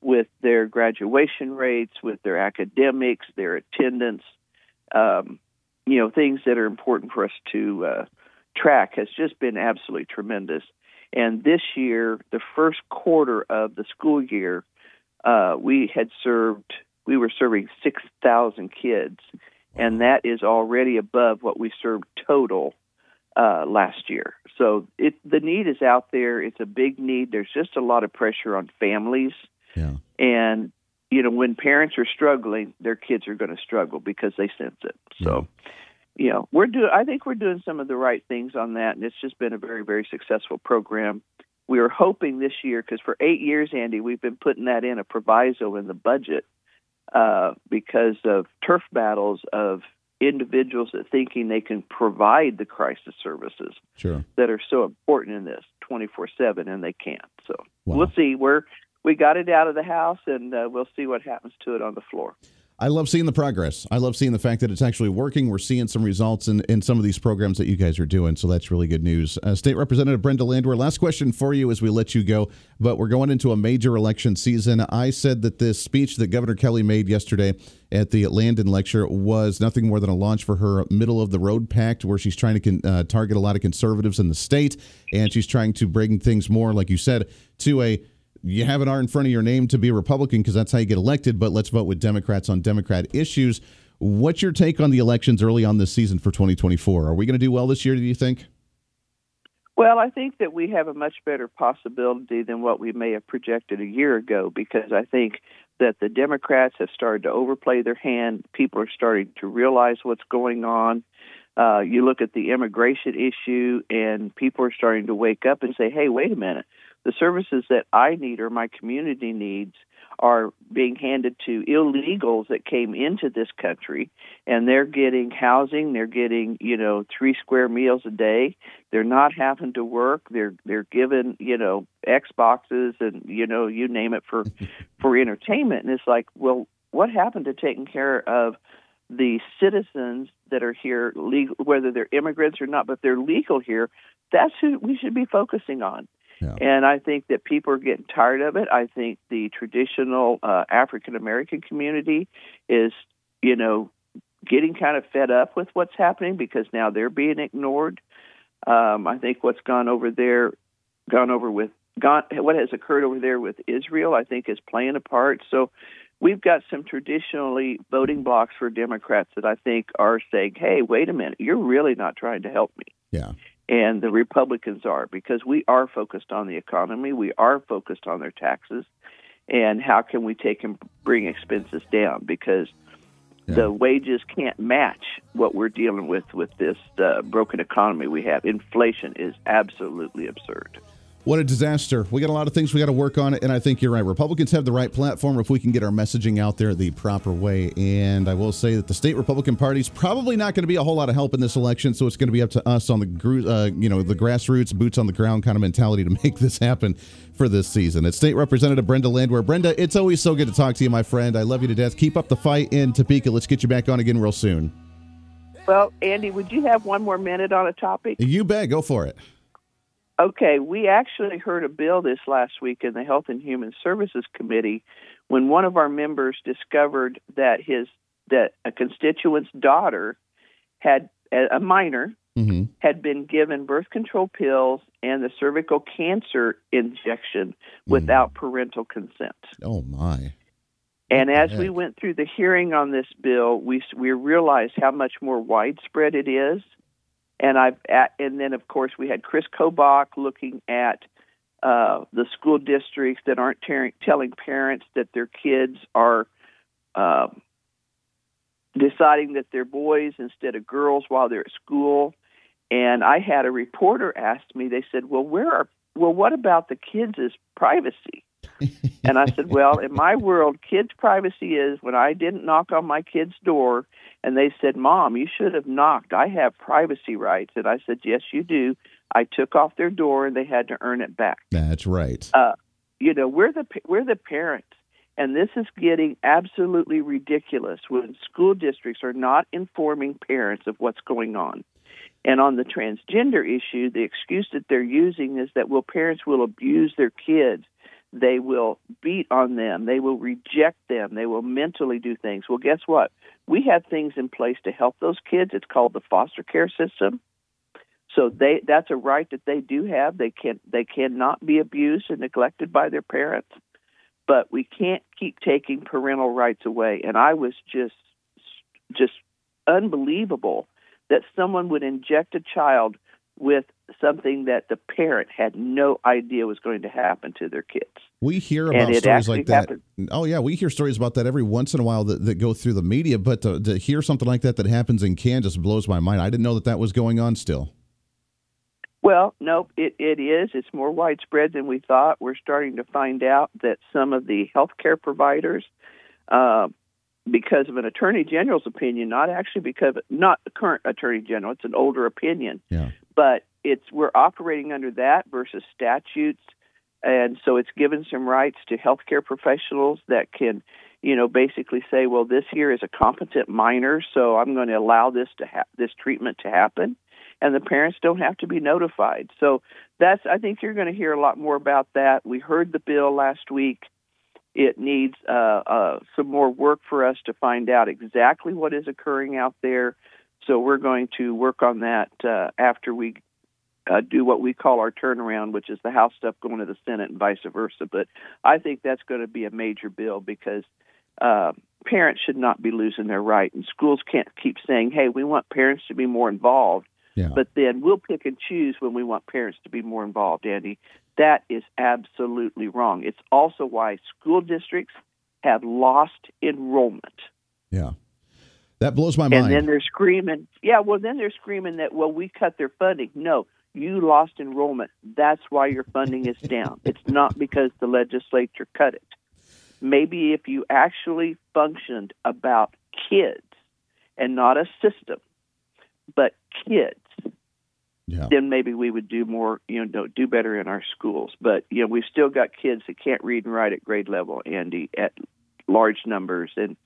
with their graduation rates, with their academics, their attendance, um, you know, things that are important for us to uh, track has just been absolutely tremendous. And this year, the first quarter of the school year, uh, we had served, we were serving 6,000 kids, and that is already above what we served total uh, last year. So it the need is out there. It's a big need. There's just a lot of pressure on families, Yeah. and you know when parents are struggling, their kids are going to struggle because they sense it. So. You know, we're doing. I think we're doing some of the right things on that, and it's just been a very, very successful program. We are hoping this year, because for eight years, Andy, we've been putting that in a proviso in the budget uh, because of turf battles of individuals that thinking they can provide the crisis services Sure. that are so important in this 24/7 and they can't. So Wow. we'll see. We're we got it out of the house and uh, we'll see what happens to it on the floor. I love seeing the progress. I love seeing the fact that it's actually working. We're seeing some results in, in some of these programs that you guys are doing. So that's really good news. Uh, State Representative Brenda Landwehr, last question for you as we let you go. But we're going into a major election season. I said that this speech that Governor Kelly made yesterday at the Landon lecture was nothing more than a launch for her middle of the road PAC, where she's trying to con- uh, target a lot of conservatives in the state. And she's trying to bring things more, like you said, to a you have an R in front of your name to be a Republican because that's how you get elected, but let's vote with Democrats on Democrat issues. What's your take on the elections early on this season for 2024? Are we going to do well this year, do you think? Well, I think that we have a much better possibility than what we may have projected a year ago because I think that the Democrats have started to overplay their hand. People are starting to realize what's going on. Uh, you look at the immigration issue, and people are starting to wake up and say, hey, wait a minute. The services that I need or my community needs are being handed to illegals that came into this country and they're getting housing they're getting you know three square meals a day. They're not having to work. They're they're given you know xboxes and you know you name it for for entertainment. And it's like well what happened to taking care of the citizens that are here legal whether they're immigrants or not but they're legal here? That's who we should be focusing on Yeah. and I think that people are getting tired of it. I think the traditional uh, African American community is, you know, getting kind of fed up with what's happening because now they're being ignored. Um, I think what's gone over there, gone over with, gone, what has occurred over there with Israel, I think is playing a part. So we've got some traditionally voting blocks for Democrats that I think are saying, hey, wait a minute, you're really not trying to help me Yeah. And the Republicans are because we are focused on the economy, we are focused on their taxes, and how can we take and bring expenses down because Yeah. the wages can't match what we're dealing with with this uh, broken economy we have. Inflation is absolutely absurd. What a disaster. We got a lot of things we got to work on, and I think you're right. Republicans have the right platform if we can get our messaging out there the proper way. And I will say that the state Republican Party is probably not going to be a whole lot of help in this election, so it's going to be up to us on the uh, you know the grassroots, boots on the ground kind of mentality to make this happen for this season. It's State Representative Brenda Landwehr. Brenda, it's always so good to talk to you, my friend. I love you to death. Keep up the fight in Topeka. Let's get you back on again real soon. Well, Andy, would you have one more minute on a topic? You bet. Go for it. Okay, we actually heard a bill this last week in the Health and Human Services Committee when one of our members discovered that his that a constituent's daughter had a minor hmm had been given birth control pills and the cervical cancer injection without parental consent. Oh my. And What as we went through the hearing on this bill, we we realized how much more widespread it is. And I've at, and then of course we had Chris Kobach looking at uh, the school districts that aren't tearing, telling parents that their kids are uh, deciding that they're boys instead of girls while they're at school. And I had a reporter ask me. They said, "Well, where are well, what about the kids' privacy?" And I said, Well, in my world, kids' privacy is when I didn't knock on my kid's door and they said, Mom, you should have knocked. I have privacy rights. And I said, Yes, you do. I took off their door and they had to earn it back. That's right. Uh, you know, we're the we're the parents. And this is getting absolutely ridiculous when school districts are not informing parents of what's going on. And on the transgender issue, the excuse that they're using is that well, parents will abuse their kids they will beat on them. They will reject them. They will mentally do things. Well guess what? We have things in place to help those kids. It's called the foster care system. So they that's a right that they do have. They can they cannot be abused and neglected by their parents. But we can't keep taking parental rights away. And i was just just unbelievable that someone would inject a child with something that the parent had no idea was going to happen to their kids. We hear about stories like that. Happened. Oh yeah, we hear stories about that every once in a while that, that go through the media. But to, to hear something like that that happens in Kansas blows my mind. I didn't know that that was going on still. Well, nope, it, it is. It's more widespread than we thought. We're starting to find out that some of the healthcare providers, uh, because of an attorney general's opinion, not actually because not the current attorney general, it's an older opinion, yeah. But it's we're operating under that versus statutes, and so it's given some rights to healthcare professionals that can, you know, basically say, well, this here is a competent minor, so I'm going to allow this to ha- this treatment to happen and the parents don't have to be notified. So that's I think you're going to hear a lot more about that. We heard the bill last week. It needs uh, uh, some more work for us to find out exactly what is occurring out there. So we're going to work on that uh, after we uh, do what we call our turnaround, which is the House stuff going to the Senate and vice versa. But I think that's going to be a major bill because uh, parents should not be losing their right, and schools can't keep saying, "Hey, we want parents to be more involved." Yeah. But then we'll pick and choose when we want parents to be more involved, Andy. That is absolutely wrong. It's also why school districts have lost enrollment. Yeah. That blows my mind. And then they're screaming, yeah, well, then they're screaming that, well, we cut their funding. No, you lost enrollment. That's why your funding is down. it's not because the legislature cut it. Maybe if you actually functioned about kids and not a system, but kids, yeah. then maybe we would do more, you know, do better in our schools. But you know, we've still got kids that can't read and write at grade level, Andy, at large numbers, and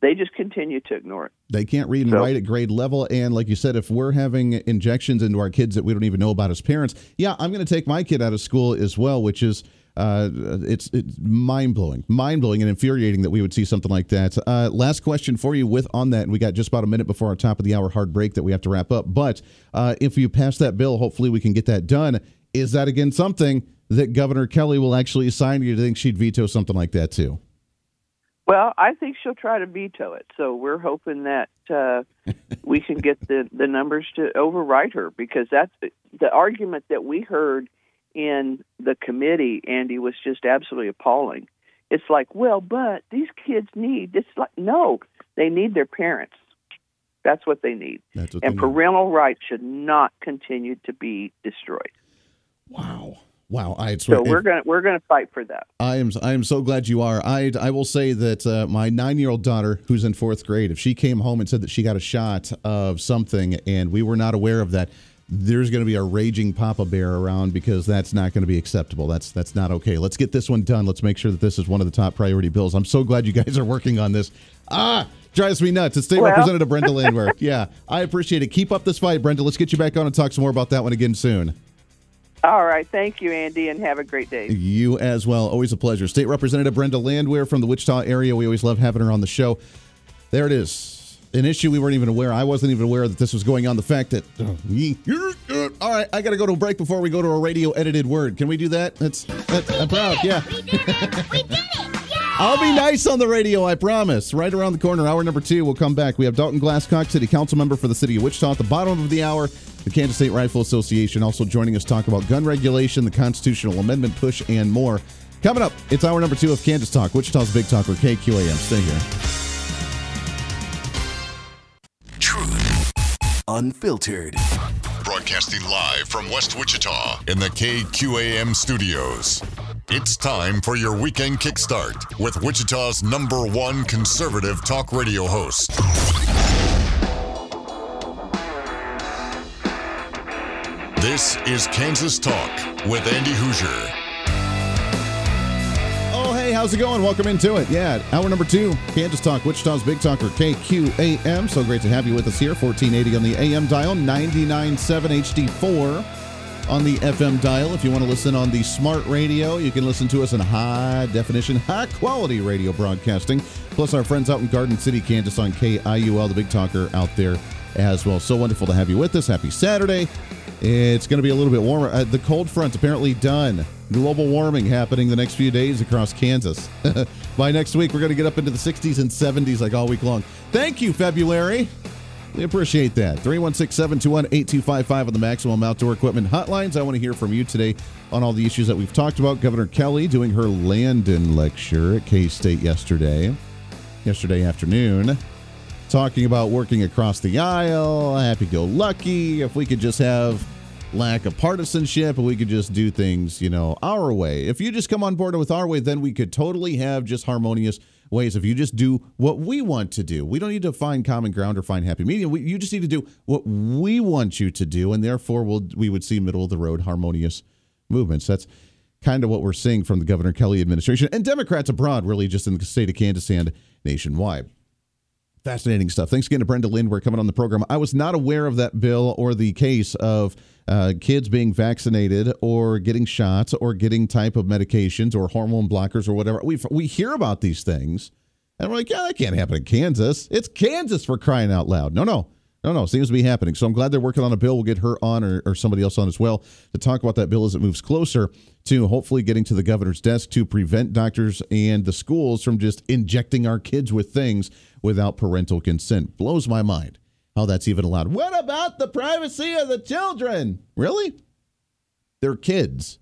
they just continue to ignore it. They can't read and so, write at grade level. And like you said, if we're having injections into our kids that we don't even know about as parents, yeah, I'm going to take my kid out of school as well, which is uh, it's it's mind blowing, mind blowing, and infuriating that we would see something like that. Uh, last question for you with on that, and we got just about a minute before our top of the hour hard break that we have to wrap up. But uh, if you pass that bill, hopefully we can get that done. Is that again something that Governor Kelly will actually sign? Or you think she'd veto something like that too? Well, I think she'll try to veto it. So we're hoping that uh, we can get the the numbers to override her because that's the, the argument that we heard in the committee, Andy, was just absolutely appalling. It's like, well, but these kids need. It's like, no, they need their parents. That's what they need. What and they parental need. rights should not continue to be destroyed. Wow. Wow, I so we're gonna we're gonna fight for that. I am I am so glad you are. I I will say that uh, my nine year old daughter, who's in fourth grade, if she came home and said that she got a shot of something and we were not aware of that, there's going to be a raging papa bear around because that's not going to be acceptable. That's that's not okay. Let's get this one done. Let's make sure that this is one of the top priority bills. I'm so glad you guys are working on this. Ah, drives me nuts. It's State well. Representative Brenda Landwehr. yeah, I appreciate it. Keep up this fight, Brenda. Let's get you back on and talk some more about that one again soon. All right. Thank you, Andy, and have a great day. You as well. Always a pleasure. State Representative Brenda Landwehr from the Wichita area. We always love having her on the show. There it is an issue we weren't even aware. I wasn't even aware that this was going on. The fact that, uh, all right, I got to go to a break before we go to a radio edited word. Can we do that? That's, that's I'm proud. Yeah. We did it. I'll be nice on the radio, I promise. Right around the corner, hour number two, we'll come back. We have Dalton Glasscock, City Council member for the City of Wichita, at the bottom of the hour. The Kansas State Rifle Association also joining us talk about gun regulation, the constitutional amendment push, and more. Coming up, it's hour number two of Kansas Talk, Wichita's Big Talker, KQAM. Stay here. unfiltered. Broadcasting live from West Wichita in the KQAM studios. It's time for your weekend kickstart with Wichita's number one conservative talk radio host. This is Kansas Talk with Andy Hooser. Oh, hey, how's it going? Welcome into it. Yeah, hour number two, Kansas Talk, Wichita's Big Talker, KQAM. So great to have you with us here. 1480 on the AM dial, 99.7 HD4 on the FM dial. If you want to listen on the smart radio, you can listen to us in high definition, high quality radio broadcasting. Plus, our friends out in Garden City, Kansas on KIUL, the Big Talker out there as well. So wonderful to have you with us. Happy Saturday. It's going to be a little bit warmer. Uh, the cold front apparently done. Global warming happening the next few days across Kansas. By next week, we're going to get up into the 60s and 70s like all week long. Thank you, February. We appreciate that. 316 721 8255 on the Maximum Outdoor Equipment hotlines. I want to hear from you today on all the issues that we've talked about. Governor Kelly doing her Landon lecture at K State yesterday, yesterday afternoon, talking about working across the aisle, happy go lucky. If we could just have lack of partisanship and we could just do things, you know, our way. If you just come on board with our way, then we could totally have just harmonious ways if you just do what we want to do. We don't need to find common ground or find happy medium. We, you just need to do what we want you to do, and therefore we'll, we would see middle of the road harmonious movements. That's kind of what we're seeing from the Governor Kelly administration and Democrats abroad, really just in the state of Kansas and nationwide. Fascinating stuff. Thanks again to Brenda Landwehr coming on the program. I was not aware of that bill or the case of uh, kids being vaccinated or getting shots or getting type of medications or hormone blockers or whatever. We we hear about these things, and we're like, yeah, that can't happen in Kansas. It's Kansas for crying out loud. No, no, no, no. Seems to be happening. So I'm glad they're working on a bill. We'll get her on or, or somebody else on as well to talk about that bill as it moves closer to hopefully getting to the governor's desk to prevent doctors and the schools from just injecting our kids with things without parental consent. Blows my mind how that's even allowed. What about the privacy of the children? Really? They're kids.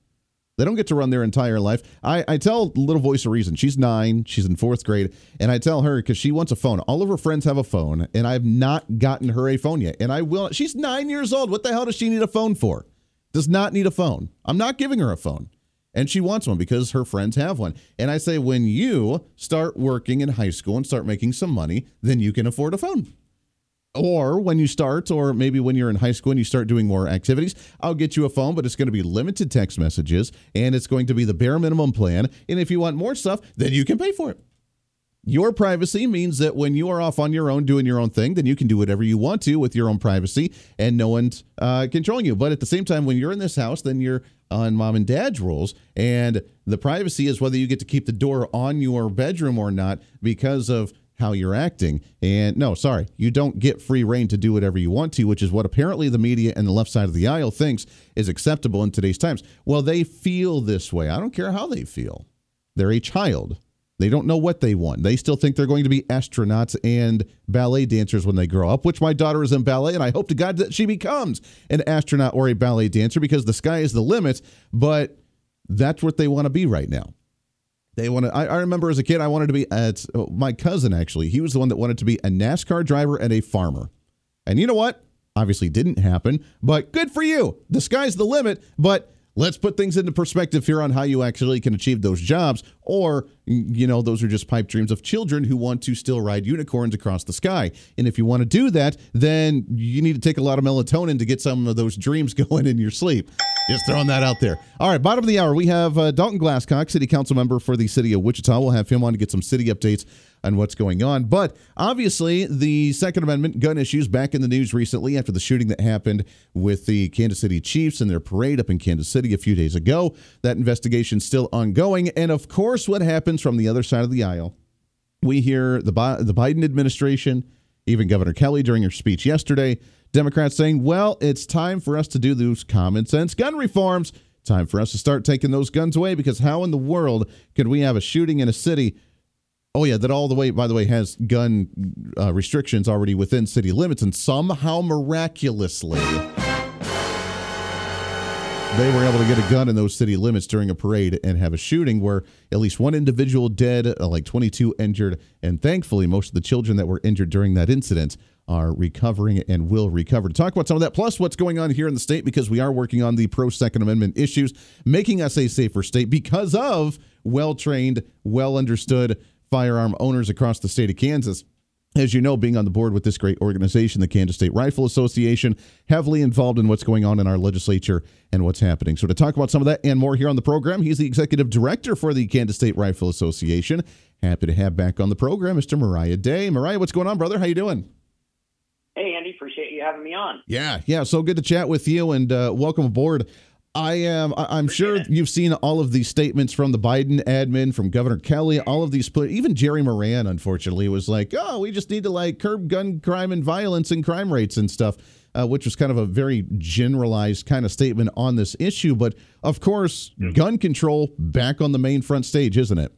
They don't get to run their entire life. I, I tell Little Voice of Reason, she's nine, she's in fourth grade, and I tell her because she wants a phone. All of her friends have a phone, and I've not gotten her a phone yet. And I will. She's nine years old. What the hell does she need a phone for? Does not need a phone. I'm not giving her a phone. And she wants one because her friends have one. And I say, when you start working in high school and start making some money, then you can afford a phone or when you start, or maybe when you're in high school and you start doing more activities, I'll get you a phone, but it's going to be limited text messages and it's going to be the bare minimum plan. And if you want more stuff, then you can pay for it. Your privacy means that when you are off on your own doing your own thing, then you can do whatever you want to with your own privacy and no one's uh, controlling you. But at the same time, when you're in this house, then you're on mom and dad's rules. And the privacy is whether you get to keep the door on your bedroom or not because of how you're acting. And no, sorry, you don't get free reign to do whatever you want to, which is what apparently the media and the left side of the aisle thinks is acceptable in today's times. Well, they feel this way. I don't care how they feel. They're a child. They don't know what they want. They still think they're going to be astronauts and ballet dancers when they grow up, which my daughter is in ballet, and I hope to God that she becomes an astronaut or a ballet dancer because the sky is the limit. But that's what they want to be right now. They wanted. I, I remember as a kid, I wanted to be. At, uh, my cousin actually, he was the one that wanted to be a NASCAR driver and a farmer. And you know what? Obviously, didn't happen. But good for you. The sky's the limit. But let's put things into perspective here on how you actually can achieve those jobs. Or, you know, those are just pipe dreams of children who want to still ride unicorns across the sky. And if you want to do that, then you need to take a lot of melatonin to get some of those dreams going in your sleep. Just throwing that out there. All right, bottom of the hour, we have uh, Dalton Glasscock, City Council member for the City of Wichita. We'll have him on to get some city updates on what's going on. But obviously, the Second Amendment gun issues back in the news recently after the shooting that happened with the Kansas City Chiefs and their parade up in Kansas City a few days ago. That investigation still ongoing. And of course, what happens from the other side of the aisle? We hear the, the Biden administration, even Governor Kelly during her speech yesterday, Democrats saying, well, it's time for us to do those common sense gun reforms. Time for us to start taking those guns away because how in the world could we have a shooting in a city? Oh, yeah, that all the way, by the way, has gun uh, restrictions already within city limits, and somehow miraculously they were able to get a gun in those city limits during a parade and have a shooting where at least one individual dead, uh, like 22 injured, and thankfully most of the children that were injured during that incident are recovering and will recover. To talk about some of that, plus what's going on here in the state, because we are working on the pro Second Amendment issues, making us a safer state because of well trained, well understood firearm owners across the state of Kansas. As you know, being on the board with this great organization, the Kansas State Rifle Association, heavily involved in what's going on in our legislature and what's happening. So, to talk about some of that and more here on the program, he's the executive director for the Kansas State Rifle Association. Happy to have back on the program, Mr. Moriah Day. Moriah, what's going on, brother? How you doing? Hey, Andy, appreciate you having me on. Yeah, yeah, so good to chat with you and uh, welcome aboard. I am. I'm sure you've seen all of these statements from the Biden admin, from Governor Kelly, all of these. Even Jerry Moran, unfortunately, was like, "Oh, we just need to like curb gun crime and violence and crime rates and stuff," uh, which was kind of a very generalized kind of statement on this issue. But of course, gun control back on the main front stage, isn't it?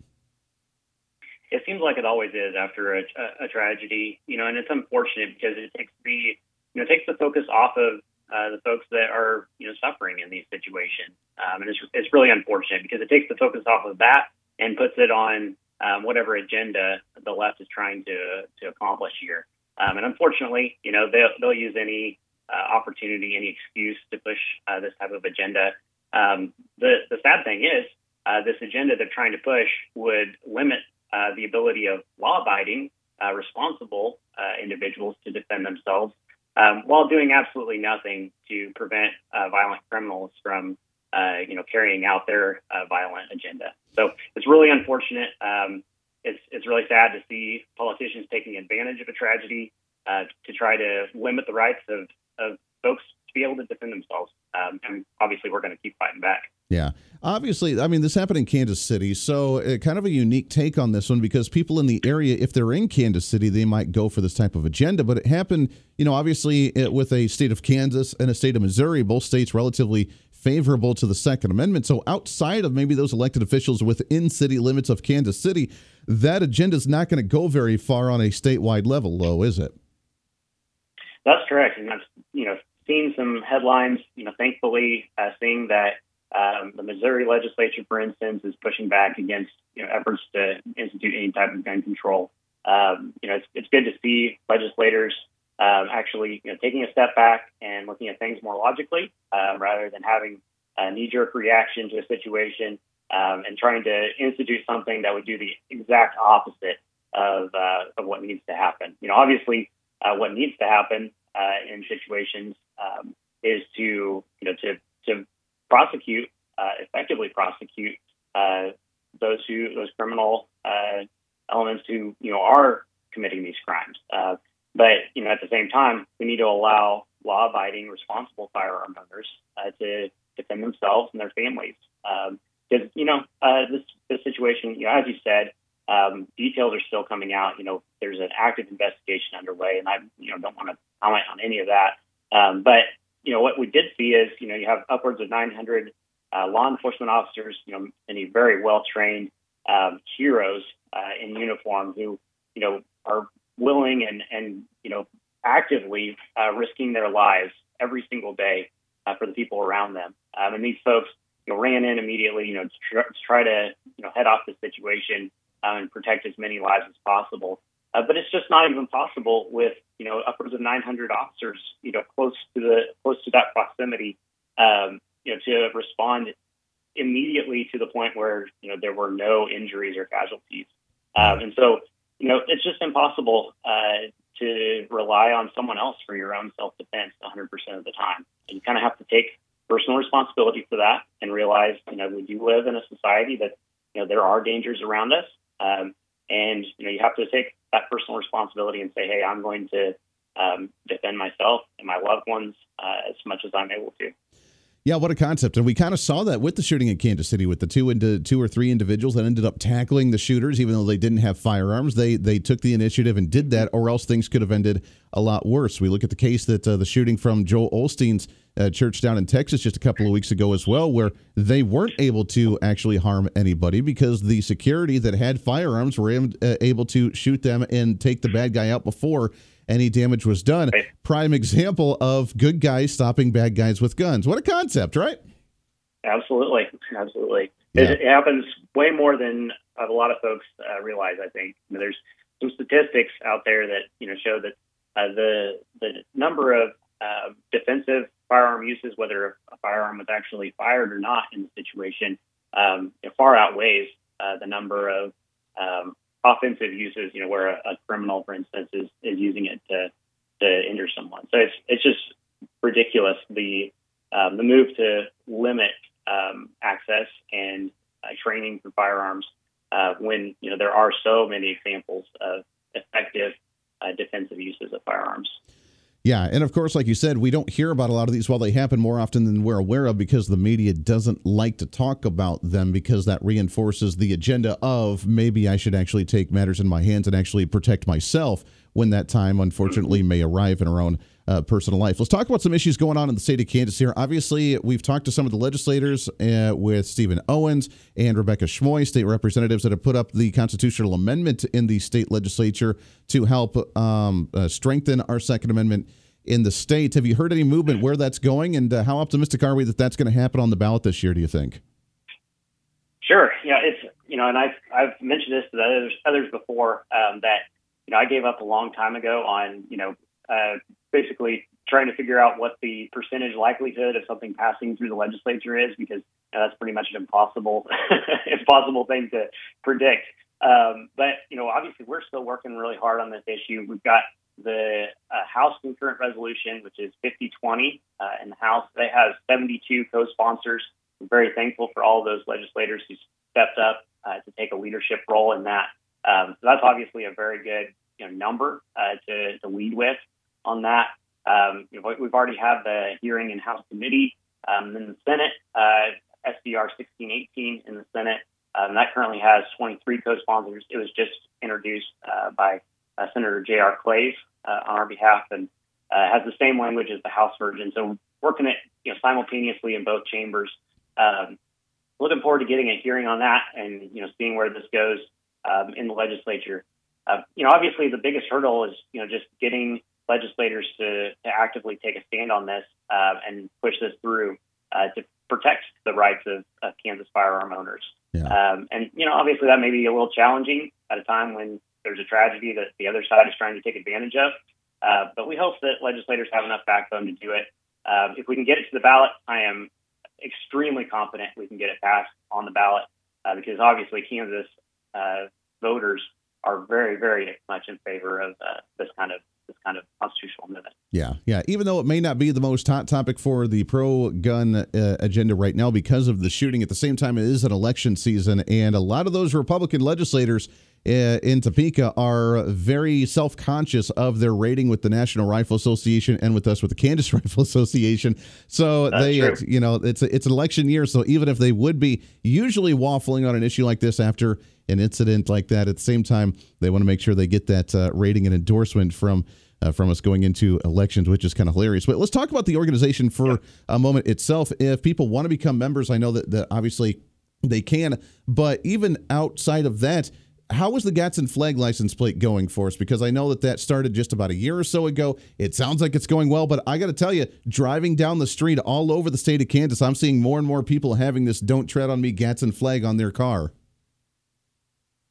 it seems like it always is after a, a, a tragedy, you know, and it's unfortunate because it takes the you know takes the focus off of uh, the folks that are you know suffering in these situations, um, and it's it's really unfortunate because it takes the focus off of that and puts it on um, whatever agenda the left is trying to to accomplish here. Um, and unfortunately, you know, they'll they'll use any uh, opportunity, any excuse to push uh, this type of agenda. Um, the the sad thing is, uh, this agenda they're trying to push would limit uh, the ability of law-abiding, uh, responsible individuals to defend themselves, um, while doing absolutely nothing to prevent uh, violent criminals from, uh, you know, carrying out their uh, violent agenda. So it's really unfortunate. Um, it's it's really sad to see politicians taking advantage of a tragedy to try to limit the rights of, of folks to be able to defend themselves. Um, and obviously, we're going to keep fighting back. Yeah. Obviously, I mean, this happened in Kansas City. So, uh, kind of a unique take on this one because people in the area, if they're in Kansas City, they might go for this type of agenda. But it happened, you know, obviously it, uh, with a state of Kansas and a state of Missouri, both states relatively favorable to the Second Amendment. So, outside of maybe those elected officials within city limits of Kansas City, that agenda is not going to go very far on a statewide level, though, is it? That's correct. And I've, you know, seen some headlines, you know, thankfully, uh, seeing that um, the Missouri legislature, for instance, is pushing back against you know efforts to institute any type of gun control. Um, you know, it's, it's good to see legislators um, actually you know taking a step back and looking at things more logically uh, rather than having a knee-jerk reaction to a situation um, and trying to institute something that would do the exact opposite of uh, of what needs to happen. You know, obviously, uh, what needs to happen uh, in situations um, is to you know to to prosecute, uh, effectively prosecute uh, those who those criminal uh, elements who you know are committing these crimes. But you know, at the same time, we need to allow law-abiding, responsible firearm owners to defend themselves and their families. Because um, you know, this this situation, you know, as you said, um, details are still coming out. You know, there's an active investigation underway, and I, you know, don't want to comment on any of that. Um, but you know, what we did see is, you know, you have upwards of 900 uh, law enforcement officers, you know, many very well trained um, heroes uh, in uniform who, you know, are willing and, and you know, actively uh, risking their lives every single day uh, for the people around them. Um, and these folks, you know, ran in immediately, you know, to try, to, you know, head off the situation uh, and protect as many lives as possible. Uh, but it's just not even possible with you know upwards of 900 officers you know close to the close to that proximity um, you know to respond immediately to the point where you know there were no injuries or casualties. Um, and so you know it's just impossible uh, to rely on someone else for your own self defense 100% of the time. And you kind of have to take personal responsibility for that and realize you know we do live in a society that you know there are dangers around us um, and you know you have to take that personal responsibility and say, hey, I'm going to um, defend myself and my loved ones uh, as much as I'm able to. Yeah, what a concept. And we kind of saw that with the shooting in Kansas City with the two into two or three individuals that ended up tackling the shooters, even though they didn't have firearms. They they took the initiative and did that, or else things could have ended a lot worse. We look at the case that uh, the shooting from Joel Osteen's uh, church down in Texas just a couple of weeks ago as well, where they weren't able to actually harm anybody because the security that had firearms were uh, able to shoot them and take the bad guy out before any damage was done. Prime example of good guys stopping bad guys with guns. What a concept, right? Absolutely, absolutely. Yeah. It, it, happens way more than a lot of folks uh, realize. I think I mean, there's some statistics out there that you know show that uh, the the number of uh, defensive firearm uses, whether a firearm was actually fired or not in the situation, um, far outweighs uh, the number of um, offensive uses, you know, where a, a, criminal, for instance, is, is using it to to injure someone. So it's it's just ridiculous the um, the move to limit um, access and uh, training for firearms uh, when you know there are so many examples of effective uh, defensive uses of firearms. Yeah, and of course, like you said, we don't hear about a lot of these. While they happen more often than we're aware of because the media doesn't like to talk about them because that reinforces the agenda of maybe I should actually take matters in my hands and actually protect myself when that time unfortunately may arrive in our own uh, personal life. Let's talk about some issues going on in the state of Kansas here. Obviously, we've talked to some of the legislators uh, with Stephen Owens and Rebecca Schmoe, state representatives that have put up the constitutional amendment in the state legislature to help um, uh, strengthen our Second Amendment in the state. Have you heard any movement where that's going, and uh, how optimistic are we that that's going to happen on the ballot this year? Do you think? Sure. Yeah, it's you know, and I've I've mentioned this to others others before um, that you know I gave up a long time ago on you know uh, basically trying to figure out what the percentage likelihood of something passing through the legislature is because you know, that's pretty much an impossible impossible thing to predict. Um, but you know, obviously, we're still working really hard on this issue. We've got the uh, House concurrent resolution, which is 5020 uh, in the House. They have 72 co-sponsors. I'm very thankful for all those legislators who stepped up uh, to take a leadership role in that. Um, so that's obviously a very good you know, number uh, to, to lead with on that. Um, we've already had the hearing in House Committee, um, in the Senate, uh, SCR 1618 in the Senate. Um, that currently has 23 co-sponsors. It was just introduced uh, by uh, Senator J.R. Claeys uh, on our behalf and uh, has the same language as the House version. So working it you know simultaneously in both chambers. Um, looking forward to getting a hearing on that and you know seeing where this goes um, in the legislature. Uh, you know, obviously the biggest hurdle is you know just getting legislators to, to actively take a stand on this uh, and push this through uh, to protect the rights of, of Kansas firearm owners. Yeah. Um, and you know, obviously that may be a little challenging at a time when there's a tragedy that the other side is trying to take advantage of. Uh, but we hope that legislators have enough backbone to do it. Uh, if we can get it to the ballot, I am extremely confident we can get it passed on the ballot uh, because obviously Kansas uh, voters are very, very much in favor of uh, this kind of this kind of constitutional amendment. Yeah, yeah. Even though it may not be the most hot topic for the pro-gun uh, agenda right now because of the shooting, at the same time it is an election season, and a lot of those Republican legislators in Topeka are very self conscious of their rating with the National Rifle Association and with us with the Kansas Rifle Association. So That's they, true. you know, it's a, it's an election year. So even if they would be usually waffling on an issue like this after an incident like that, at the same time they want to make sure they get that uh, rating and endorsement from. Uh, from us going into elections, which is kind of hilarious. But let's talk about the organization for yep. a moment itself. If people want to become members, I know that, that obviously they can, but even outside of that, how was the Gadsden flag license plate going for us? Because I know that that started just about a year or so ago. It sounds like it's going well, but I got to tell you, driving down the street all over the state of Kansas, I'm seeing more and more people having this "Don't Tread on Me" Gadsden flag on their car.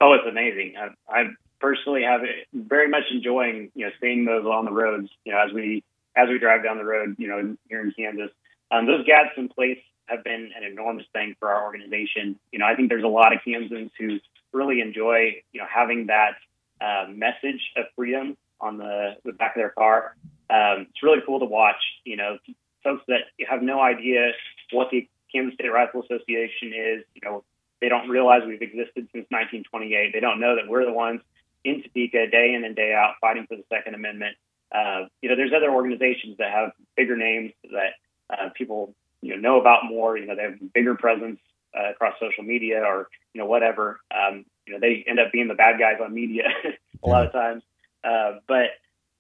Oh, it's amazing! I, I personally have very much enjoying you know seeing those on the roads. You know, as we as we drive down the road, you know, here in Kansas, um, those Gadsden plates have been an enormous thing for our organization. You know, I think there's a lot of Kansans who really enjoy, you know, having that uh, message of freedom on the, the back of their car. Um, it's really cool to watch. You know, folks that have no idea what the Kansas State Rifle Association is. You know, they don't realize we've existed since 1928. They don't know that we're the ones in Topeka day in and day out fighting for the Second Amendment. Uh, you know, there's other organizations that have bigger names that uh, people you know know about more. You know, they have bigger presence uh, across social media or you know whatever. Um, you know, they end up being the bad guys on media a lot of times. Uh, but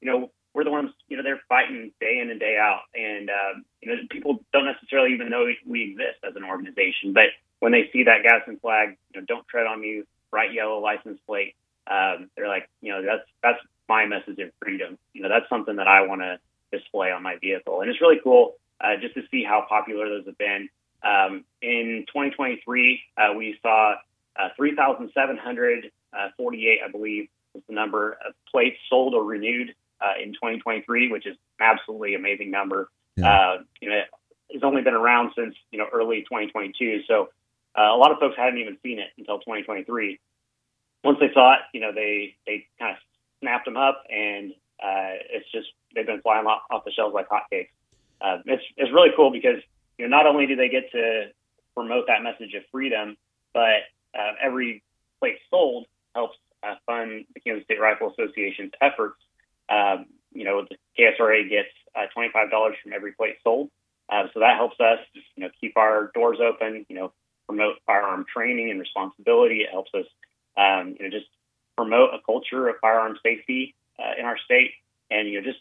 you know, we're the ones you know they're fighting day in and day out, and uh, you know people don't necessarily even know we exist as an organization. But when they see that Gadsden flag, you know, don't tread on me, bright yellow license plate, um, they're like, you know, that's that's my message of freedom. You know, that's something that I want to display on my vehicle, and it's really cool uh, just to see how popular those have been. Um, in 2023, uh, we saw uh, 3,748, I believe, was the number of plates sold or renewed uh, in 2023, which is an absolutely amazing number. Yeah. Uh, you know, it's only been around since you know early 2022, so uh, a lot of folks hadn't even seen it until 2023. Once they saw it, you know, they they kind of snapped them up, and it's just they've been flying off, off the shelves like hotcakes. it's it's really cool because you know, not only do they get to promote that message of freedom, but uh, every plate sold helps uh, fund the Kansas State Rifle Association's efforts. Um, you know, the KSRA gets uh, $25 from every plate sold. Uh, so that helps us, you know, keep our doors open, you know, promote firearm training and responsibility. It helps us, um, you know, just promote a culture of firearm safety uh, in our state and, you know, just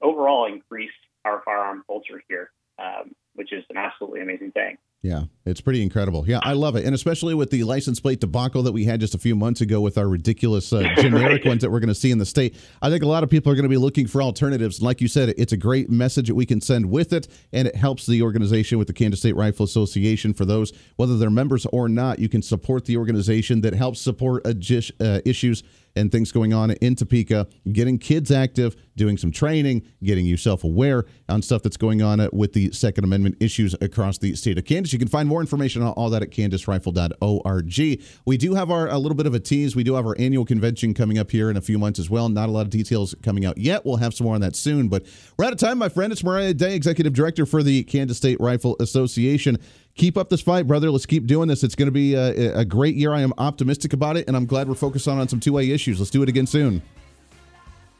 overall increase our firearm culture here, um, which is an absolutely amazing thing. Yeah, it's pretty incredible. Yeah, I love it. And especially with the license plate debacle that we had just a few months ago with our ridiculous uh, generic right. ones that we're going to see in the state. I think a lot of people are going to be looking for alternatives. Like you said, it's a great message that we can send with it, and it helps the organization with the Kansas State Rifle Association. For those, whether they're members or not, you can support the organization that helps support uh, issues and things going on in Topeka, getting kids active, doing some training, getting you self aware on stuff that's going on uh, with the Second Amendment issues across the state of Kansas. You can find more information on all that at kansasrifle.org. We do have our a little bit of a tease. We do have our annual convention coming up here in a few months as well. Not a lot of details coming out yet. We'll have some more on that soon, but we're out of time, my friend. It's Moriah Day, Executive Director for the Kansas State Rifle Association keep up this fight, brother. Let's keep doing this. It's going to be a, a, great year. I am optimistic about it, and I'm glad we're focused on, on some two way issues. Let's do it again soon.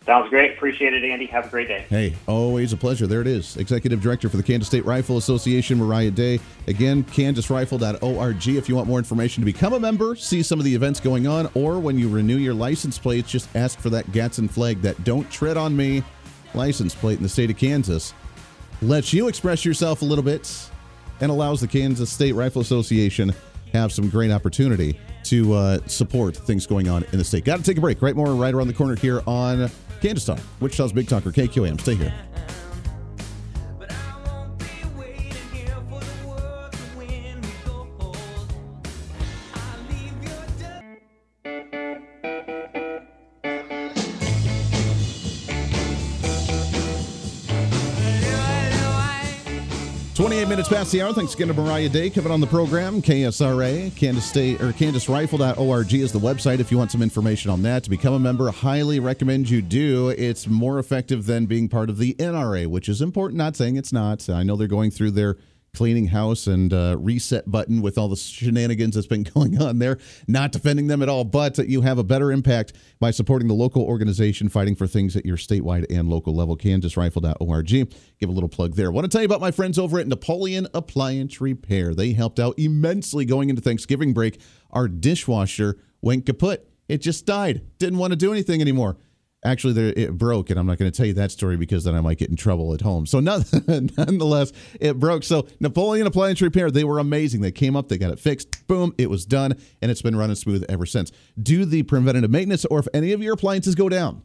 Sounds great. Appreciate it, Andy. Have a great day. Hey, always a pleasure. There it is. Executive Director for the Kansas State Rifle Association, Moriah Day. Again, kansasrifle.org if you want more information to become a member, see some of the events going on, or when you renew your license plates, just ask for that Gadsden flag, that Don't Tread on Me license plate in the state of Kansas. Lets you express yourself a little bit and allows the Kansas State Rifle Association have some great opportunity to uh, support things going on in the state. Got to take a break. Right more right around the corner here on Kansas Talk, Wichita's Big Talker, KQAM. Stay here. 28 minutes past the hour. Thanks again to Moriah Day coming on the program. KSRA, Kansas State or KansasRifle.org is the website if you want some information on that. To become a member, highly recommend you do. It's more effective than being part of the NRA, which is important. Not saying it's not. I know they're going through their cleaning house and uh, reset button with all the shenanigans that's been going on there. Not defending them at all, but you have a better impact by supporting the local organization fighting for things at your statewide and local level. KansasRifle.org. Give a little plug there. I want to tell you about my friends over at Napoleon Appliance Repair. They helped out immensely going into Thanksgiving break. Our dishwasher went kaput. It just died. Didn't want to do anything anymore. Actually, it broke, and I'm not going to tell you that story because then I might get in trouble at home. So, nonetheless, it broke. So, Napoleon Appliance Repair, they were amazing. They came up, they got it fixed, boom, it was done, and it's been running smooth ever since. Do the preventative maintenance, or if any of your appliances go down,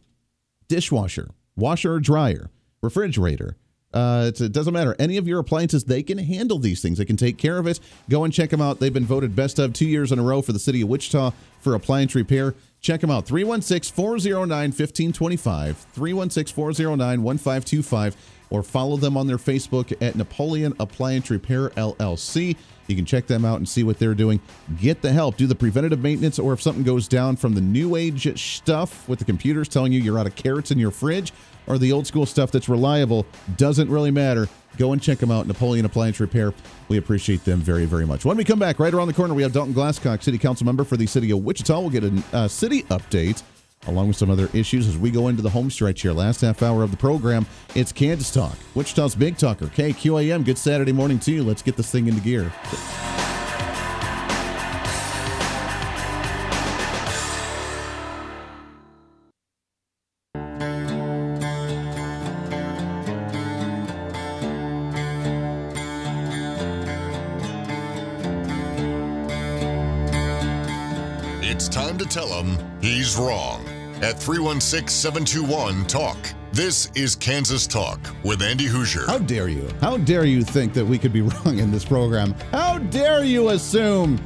dishwasher, washer or dryer, refrigerator, uh, it doesn't matter. Any of your appliances, they can handle these things. They can take care of it. Go and check them out. They've been voted best of two years in a row for the city of Wichita for appliance repair. Check them out. 316 409 1525, 316 409 1525, or follow them on their Facebook at Napoleon Appliance Repair LLC. You can check them out and see what they're doing. Get the help. Do the preventative maintenance, or if something goes down from the new age stuff with the computers telling you you're out of carrots in your fridge, or the old school stuff that's reliable, doesn't really matter. Go and check them out, Napoleon Appliance Repair. We appreciate them very, very much. When we come back, right around the corner, we have Dalton Glasscock, City Council member for the City of Wichita. We'll get a uh, city update along with some other issues as we go into the home stretch here. Last half hour of the program, it's Kansas Talk, Wichita's Big Talker. KQAM, good Saturday morning to you. Let's get this thing into gear. It's time to tell him he's wrong at 316 721 TALK. This is Kansas Talk with Andy Hooser. How dare you? How dare you think that we could be wrong in this program? How dare you assume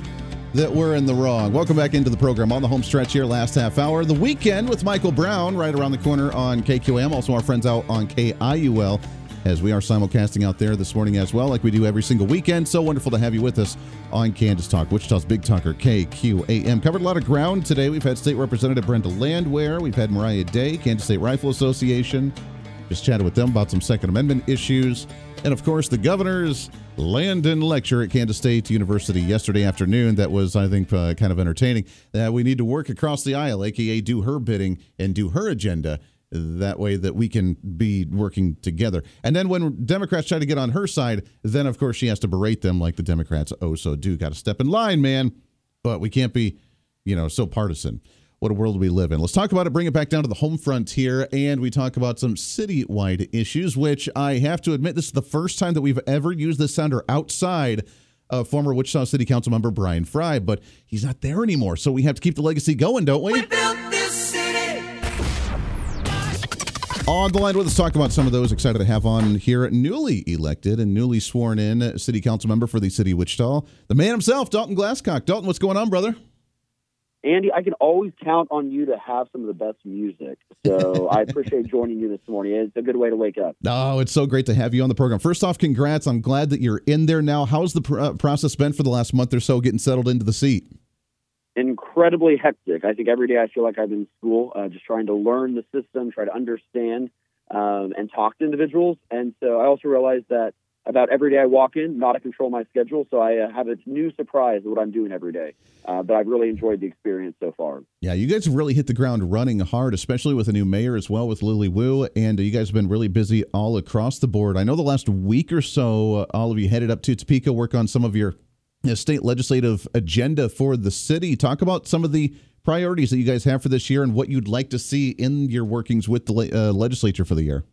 that we're in the wrong? Welcome back into the program on the home stretch here, last half hour. The weekend with Michael Brown right around the corner on KQAM. Also, our friends out on KIUL as we are simulcasting out there this morning as well, like we do every single weekend. So wonderful to have you with us on Kansas Talk, Wichita's Big Talker, KQAM. Covered a lot of ground today. We've had State Representative Brenda Landwehr, we've had Moriah Day, Kansas State Rifle Association. Just chatted with them about some Second Amendment issues. And of course, the governor's Landon lecture at Kansas State University yesterday afternoon. That was, I think, uh, kind of entertaining. That we need to work across the aisle, aka do her bidding and do her agenda that way that we can be working together. And then when Democrats try to get on her side, then of course she has to berate them like the Democrats oh so do. Got to step in line, man. But we can't be, you know, so partisan. what a world we live in. Let's talk about it, bring it back down to the home front here, and we talk about some citywide issues, which I have to admit, this is the first time that we've ever used this sounder outside of former Wichita City Council member Bryan Frye, but he's not there anymore. So we have to keep the legacy going, don't we? we on the line with us, talk about some of those excited to have on here. Newly elected and newly sworn in city council member for the city of Wichita, the man himself, Dalton Glasscock. Dalton, what's going on, brother? Andy, I can always count on you to have some of the best music. So I appreciate joining you this morning. It's a good way to wake up. Oh, it's so great to have you on the program. First off, congrats. I'm glad that you're in there now. How's the pr- uh, process been for the last month or so getting settled into the seat? Incredibly hectic. I think every day I feel like I'm in school, uh, just trying to learn the system, try to understand um, and talk to individuals. And so I also realized that about every day I walk in, not to control my schedule. So I uh, have a new surprise of what I'm doing every day. Uh, but I've really enjoyed the experience so far. Yeah, you guys have really hit the ground running hard, especially with a new mayor as well with Lily Wu. And you guys have been really busy all across the board. I know the last week or so, uh, all of you headed up to Topeka, work on some of your uh, state legislative agenda for the city. Talk about some of the priorities that you guys have for this year and what you'd like to see in your workings with the uh, legislature for the year.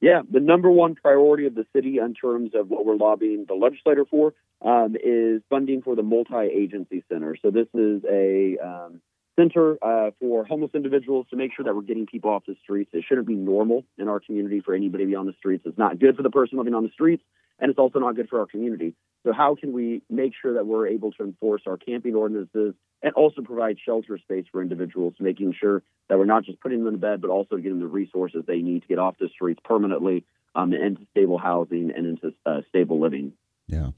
Yeah, the number one priority of the city in terms of what we're lobbying the legislator for um, is funding for the multi-agency center. So this is a um, center uh, for homeless individuals to make sure that we're getting people off the streets. It shouldn't be normal in our community for anybody to be on the streets. It's not good for the person living on the streets, and it's also not good for our community. So how can we make sure that we're able to enforce our camping ordinances and also provide shelter space for individuals, making sure that we're not just putting them in bed, but also getting the resources they need to get off the streets permanently um, into stable housing and into uh, stable living. Yeah.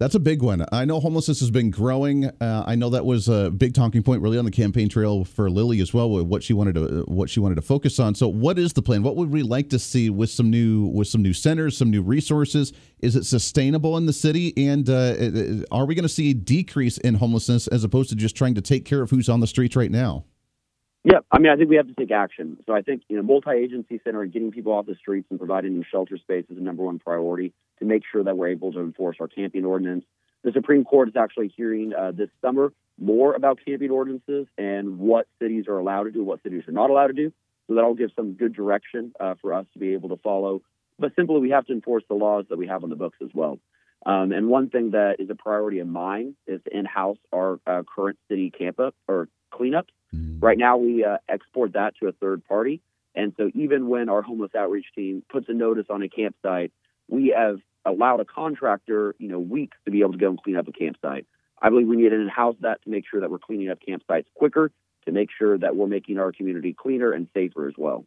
That's a big one. I know homelessness has been growing. Uh, I know that was a big talking point, really, on the campaign trail for Lily as well, what she wanted to what she wanted to focus on. So, what is the plan? What would we like to see with some new with some new centers, some new resources? Is it sustainable in the city? And uh, are we going to see a decrease in homelessness as opposed to just trying to take care of who's on the streets right now? Yeah, I mean, I think we have to take action. So I think you know, multi-agency center getting people off the streets and providing them shelter space is the number one priority to make sure that we're able to enforce our camping ordinance. The Supreme Court is actually hearing uh, this summer more about camping ordinances and what cities are allowed to do, what cities are not allowed to do. So that'll give some good direction uh, for us to be able to follow. But simply, we have to enforce the laws that we have on the books as well. Um, and one thing that is a priority of mine is to in-house our uh, current city camp up or cleanups. Mm-hmm. Right now, we uh, export that to a third party. And so even when our homeless outreach team puts a notice on a campsite, we have allowed a contractor, you know, weeks to be able to go and clean up a campsite. I believe we need to in-house that to make sure that we're cleaning up campsites quicker, to make sure that we're making our community cleaner and safer as well.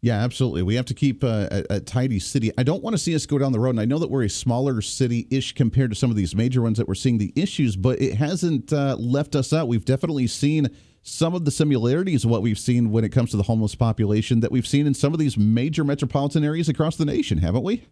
Yeah, absolutely. We have to keep uh, a, a, tidy city. I don't want to see us go down the road. And I know that we're a smaller city ish compared to some of these major ones that we're seeing the issues, but it hasn't uh, left us out. We've definitely seen some of the similarities of what we've seen when it comes to the homeless population that we've seen in some of these major metropolitan areas across the nation, haven't we?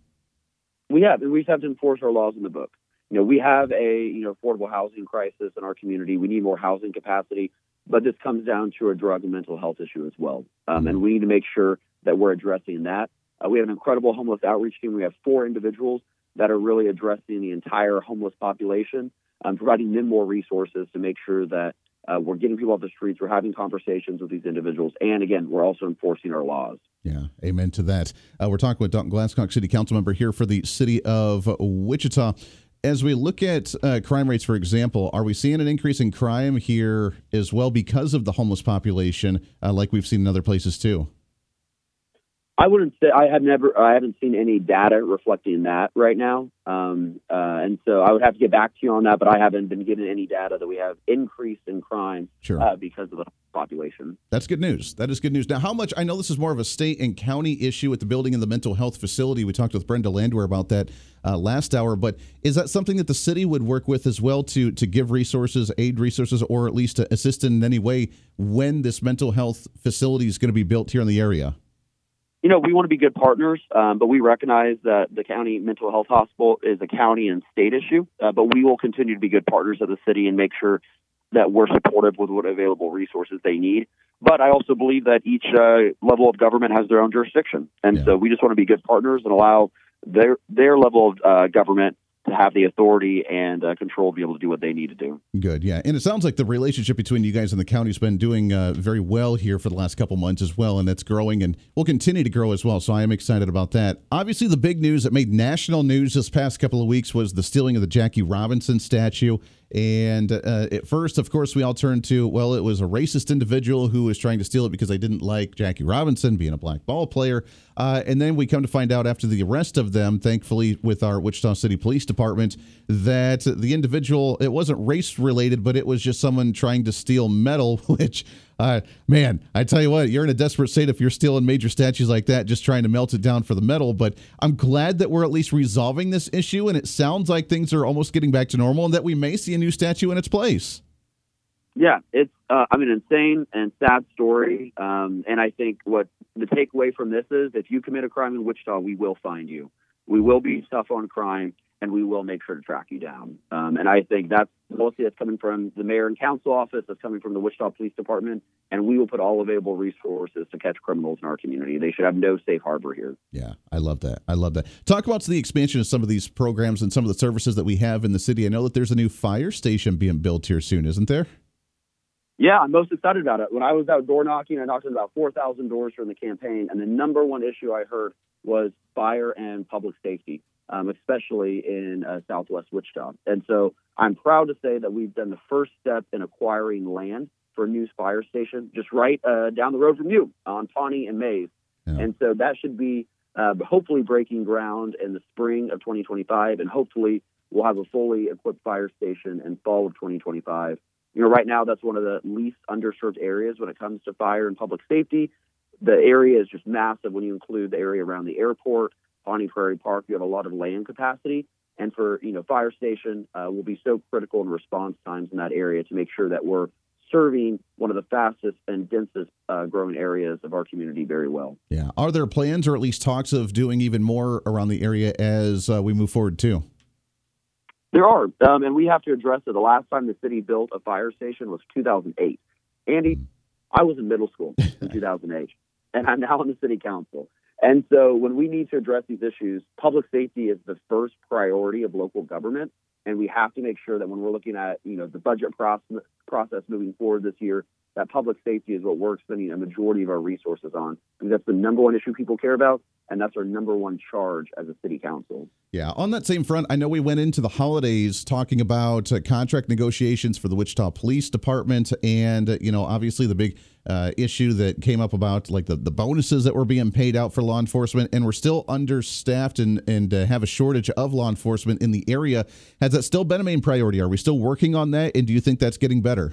We have, we just have to enforce our laws in the book. You know, we have a you know affordable housing crisis in our community. We need more housing capacity, but this comes down to a drug and mental health issue as well, um, and we need to make sure that we're addressing that. Uh, we have an incredible homeless outreach team. We have four individuals that are really addressing the entire homeless population, um, providing them more resources to make sure that uh, we're getting people off the streets. We're having conversations with these individuals. And again, we're also enforcing our laws. Yeah, amen to that. Uh, we're talking with Dalton Glasscock, City Council member here for the city of Wichita. As we look at uh, crime rates, for example, are we seeing an increase in crime here as well because of the homeless population, uh, like we've seen in other places too? I wouldn't say I have never I haven't seen any data reflecting that right now, um, uh, and so I would have to get back to you on that. But I haven't been given any data that we have increased in crime sure. uh, because of the population. That's good news. That is good news. Now, how much? I know this is more of a state and county issue with the building and the mental health facility. We talked with Brenda Landwehr about that uh, last hour, but is that something that the city would work with as well to to give resources, aid resources, or at least to assist in any way when this mental health facility is going to be built here in the area? You know, we want to be good partners, um, but we recognize that the county mental health hospital is a county and state issue. Uh, but we will continue to be good partners of the city and make sure that we're supportive with what available resources they need. But I also believe that each uh, level of government has their own jurisdiction, and yeah. so we just want to be good partners and allow their their level of uh, government to have the authority and uh, control to be able to do what they need to do. Good, yeah. And it sounds like the relationship between you guys and the county has been doing uh, very well here for the last couple months as well, and that's growing and will continue to grow as well. So I am excited about that. Obviously, the big news that made national news this past couple of weeks was the stealing of the Jackie Robinson statue. And uh, at first, of course, we all turned to, well, it was a racist individual who was trying to steal it because they didn't like Jackie Robinson being a black ball player. Uh, and then we come to find out after the arrest of them, thankfully, with our Wichita City Police Department, that the individual, it wasn't race related, but it was just someone trying to steal metal, which uh, man, I tell you what, you're in a desperate state if you're stealing major statues like that, just trying to melt it down for the metal. But I'm glad that we're at least resolving this issue, and it sounds like things are almost getting back to normal, and that we may see a new statue in its place. Yeah, it's uh, I mean insane and sad story. Um, and I think what the takeaway from this is, if you commit a crime in Wichita, we will find you. We will be tough on crime and we will make sure to track you down. Um, and I think that's mostly that's coming from the mayor and council office, that's coming from the Wichita Police Department, and we will put all available resources to catch criminals in our community. They should have no safe harbor here. Yeah, I love that. I love that. Talk about the expansion of some of these programs and some of the services that we have in the city. I know that there's a new fire station being built here soon, isn't there? Yeah, I'm most excited about it. When I was out door knocking, I knocked on about 4,000 doors during the campaign, and the number one issue I heard was fire and public safety um, especially in uh, Southwest Wichita. And so I'm proud to say that we've done the first step in acquiring land for a new fire station just right uh, down the road from you on Pawnee and Maize. Yeah. And so that should be uh, hopefully breaking ground in the spring of 2025, and hopefully we'll have a fully equipped fire station in fall of 2025. You know, right now that's one of the least underserved areas when it comes to fire and public safety. The area is just massive when you include the area around the airport, Pawnee Prairie Park, you have a lot of land capacity. And for, you know, fire station uh, will be so critical in response times in that area to make sure that we're serving one of the fastest and densest uh, growing areas of our community very well. Yeah. Are there plans or at least talks of doing even more around the area as uh, we move forward too? There are. Um, and we have to address it. The last time the city built a fire station was 2008. Andy, mm. I was in middle school in 2008, and I'm now in the city council. And so when we need to address these issues, public safety is the first priority of local government. And we have to make sure that when we're looking at, you know, the budget process, process moving forward this year, that public safety is what we're spending a majority of our resources on. Because that's the number one issue people care about and that's our number one charge as a city council. Yeah. On that same front, I know we went into the holidays talking about uh, contract negotiations for the Wichita Police Department, and uh, you know, obviously the big uh, issue that came up about like the, the bonuses that were being paid out for law enforcement, and we're still understaffed and and uh, have a shortage of law enforcement in the area. Has that still been a main priority? Are we still working on that, and do you think that's getting better?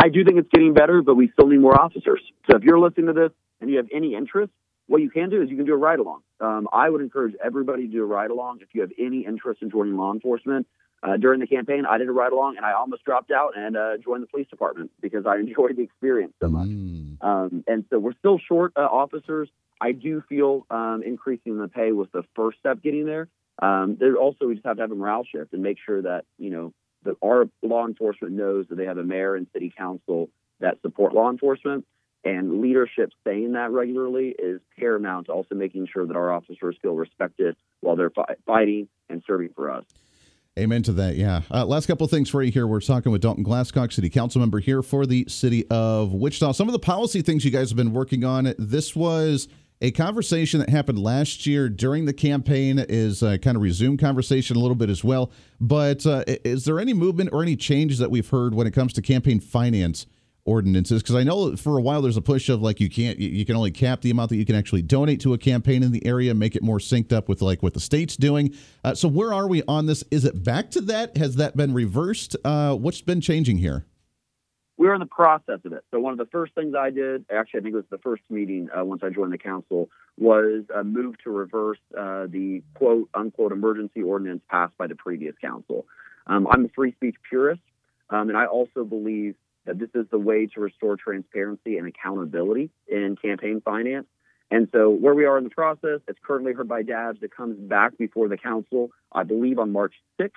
I do think it's getting better, but we still need more officers. So if you're listening to this and you have any interest what you can do is you can do a ride along. Um, I would encourage everybody to do a ride along if you have any interest in joining law enforcement. Uh, during the campaign, I did a ride along and I almost dropped out and uh, joined the police department because I enjoyed the experience so much. Mm. Um, and so we're still short uh, officers. I do feel um, increasing the pay was the first step getting there. Um, there also we just have to have a morale shift and make sure that you know that our law enforcement knows that they have a mayor and city council that support law enforcement and leadership saying that regularly is paramount also making sure that our officers feel respected while they're fi- fighting and serving for us. Amen to that. Yeah. Uh, last couple of things for you here. We're talking with Dalton Glasscock, City Council member here for the City of Wichita. Some of the policy things you guys have been working on. This was a conversation that happened last year during the campaign. Is uh, kind of resumed conversation a little bit as well. But uh, is there any movement or any changes that we've heard when it comes to campaign finance? Ordinances because I know for a while there's a push of like you can't you can only cap the amount that you can actually donate to a campaign in the area, make it more synced up with like what the state's doing. Uh, so where are we on this? Is it back to that? Has that been reversed? Uh, what's been changing here? We're in the process of it. So one of the first things I did, actually, I think it was the first meeting uh, once I joined the council, was a move to reverse uh, the quote unquote emergency ordinance passed by the previous council. Um, I'm a free speech purist, um, and I also believe that this is the way to restore transparency and accountability in campaign finance. And so, where we are in the process, it's currently heard by DABS. It comes back before the council, I believe, on March 6th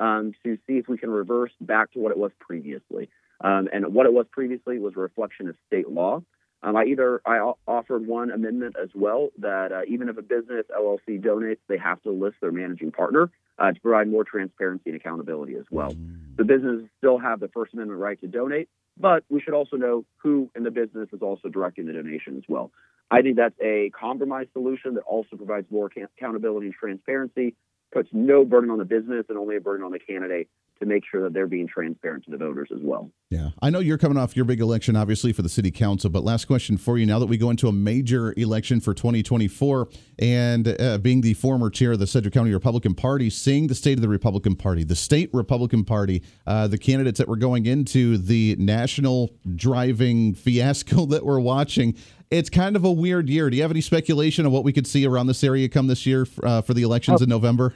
um, to see if we can reverse back to what it was previously. Um, and what it was previously was a reflection of state law. Um, I either I offered one amendment as well that uh, even if a business LLC donates, they have to list their managing partner uh, to provide more transparency and accountability as well. Mm. The businesses still have the First Amendment right to donate, but we should also know who in the business is also directing the donation as well. I think that's a compromise solution that also provides more accountability and transparency, puts no burden on the business and only a burden on the candidate to make sure that they're being transparent to the voters as well. Yeah. I know you're coming off your big election, obviously, for the city council, but last question for you now that we go into a major election for 2024 and uh, being the former chair of the Sedgwick County Republican Party, seeing the state of the Republican Party, the state Republican Party, uh, the candidates that we're going into, the national driving fiasco that we're watching, it's kind of a weird year. Do you have any speculation of what we could see around this area come this year uh, for the elections oh. in November?